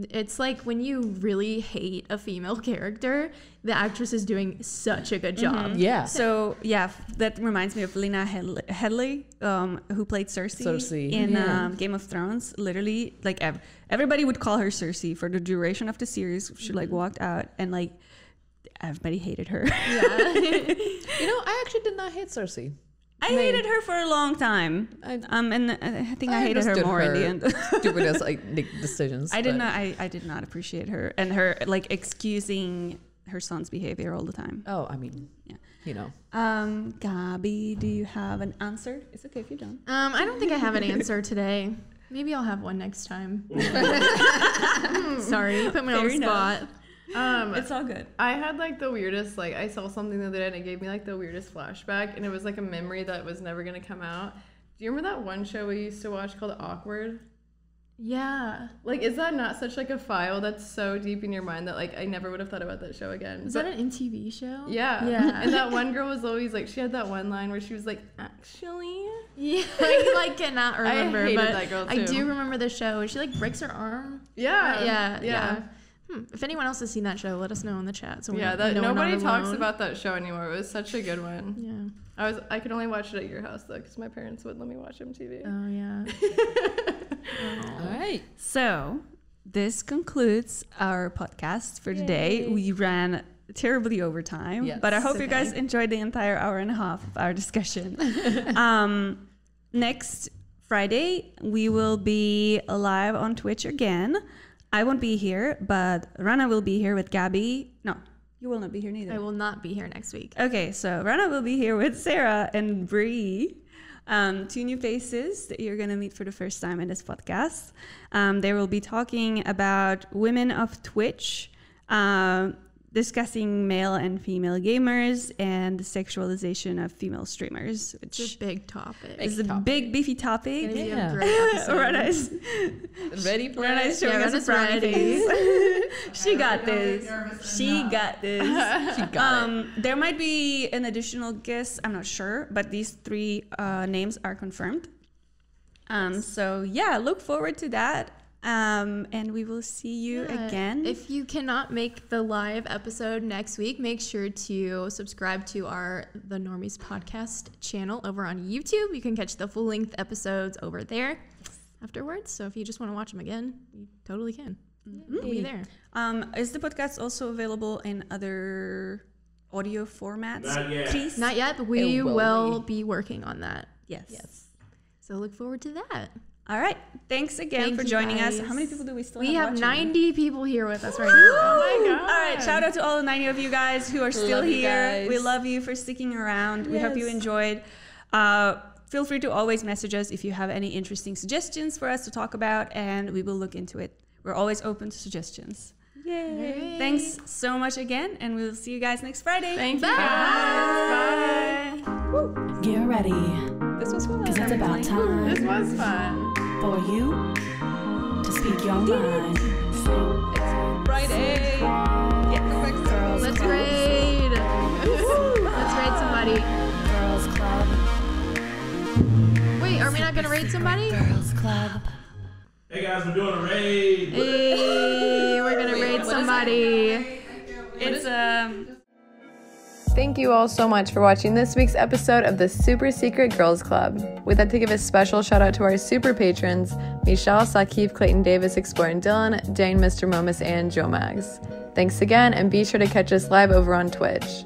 it's like when you really hate a female character, the actress is doing such a good job. Yeah. So yeah, f- that reminds me of Lena Headey, Headey um, who played Cersei, Cersei. in Yeah. um, Game of Thrones. Literally, like ev- everybody would call her Cersei for the duration of the series. She like walked out, and like everybody hated her. yeah [LAUGHS] [LAUGHS] You know, I actually did not hate Cersei. I hated her for a long time. I- um, and uh, I think I, I hated her understood more in the her end. [LAUGHS] Stupid as like make decisions. I did but- not. I, I did not appreciate her and her like excusing her son's behavior all the time. Oh, I mean, Yeah. you know. Um, Gabbie, do you have an answer? It's okay if you don't. Um, I don't think I have an answer today. Maybe I'll have one next time. [LAUGHS] [LAUGHS] Sorry, you put me on Fair the enough. spot. Um, It's all good. I had like the weirdest, like I saw something the other day and it gave me like the weirdest flashback, and it was like a memory that was never gonna come out. Do you remember that one show we used to watch called Awkward? Yeah. Like, is that not such like a file that's so deep in your mind that like I never would have thought about that show again? Is that an MTV show? yeah, Yeah. [LAUGHS] And that one [LAUGHS] girl was always like, she had that one line where she was like, actually, Yeah, [LAUGHS] I like cannot remember, hated but that girl, I do remember the show. She like breaks her arm. yeah, yeah, yeah. Hmm. If anyone else has seen that show, let us know in the chat. So we Yeah, know- that we know we're not nobody talks alone. about that show anymore. It was such a good one. Yeah. I was I could only watch it at your house though, because my parents wouldn't let me watch MTV. Oh yeah. [LAUGHS] All right. So, this concludes our podcast for today. We ran terribly over time, Yes. but I hope It's you guys enjoyed the entire hour and a half of our discussion. [LAUGHS] um, next Friday, we will be live on Twitch again. I won't be here, but Rana will be here with Gabbie. No, you will not be here neither. I will not be here next week. Okay, so Rana will be here with Sarah and Bree. Um, two new faces that you're going to meet for the first time in this podcast. Um, they will be talking about women of Twitch. Um, discussing male and female gamers and the sexualization of female streamers, It's a which big topic. is a big beefy topic. It's gonna be Yeah. a great episode. [LAUGHS] Rana is, Ready for Rana it? is showing Yeah, us a Rana's frowny ready. face. [LAUGHS] [LAUGHS] she got this. She got this. She got it. Um, there might be an additional guest. I'm not sure, but these three uh, names are confirmed. Um, so yeah, look forward to that. Um, and we will see you Yeah. again. If you cannot make the live episode next week, make sure to subscribe to our The Normies podcast channel over on YouTube. You can catch the full length episodes over there afterwards. So if you just want to watch them again, you totally can. We'll be there. um, is the podcast also available in other audio formats? Not yet. Please. Not yet, but we It will will be working on that. yes. Yes. So look forward to that. All right. Thanks again Thank for you, joining us. How many people do we still We have? We have watching? 90 people here with us right now. Oh my All right, shout out to all the 90 of you guys who are still Love here. We love you for sticking around. We hope you enjoyed. Uh, feel free to always message us if you have any interesting suggestions for us to talk about, and we will look into it. We're always open to suggestions. Yay. Thanks so much again, and we'll see you guys next Friday. Thank you. Bye. guys. Bye. Get ready, This was fun. cause it's about time This was fun. for you to speak your mind. Friday. Girls Let's Club. raid. Let's raid somebody. Girls Club. Wait, are we not gonna raid somebody? Girls Club. Hey guys, we're doing a raid. Hey, we're gonna raid somebody. It's um. Thank you all so much for watching this week's episode of the Super Secret Girls Club. We'd like to give a special shout out to our super patrons Michelle, Sakif, Clayton Davis, Exploring Dylan, Jane, Mr. Momus, and Joe Mags. Thanks again, and be sure to catch us live over on Twitch.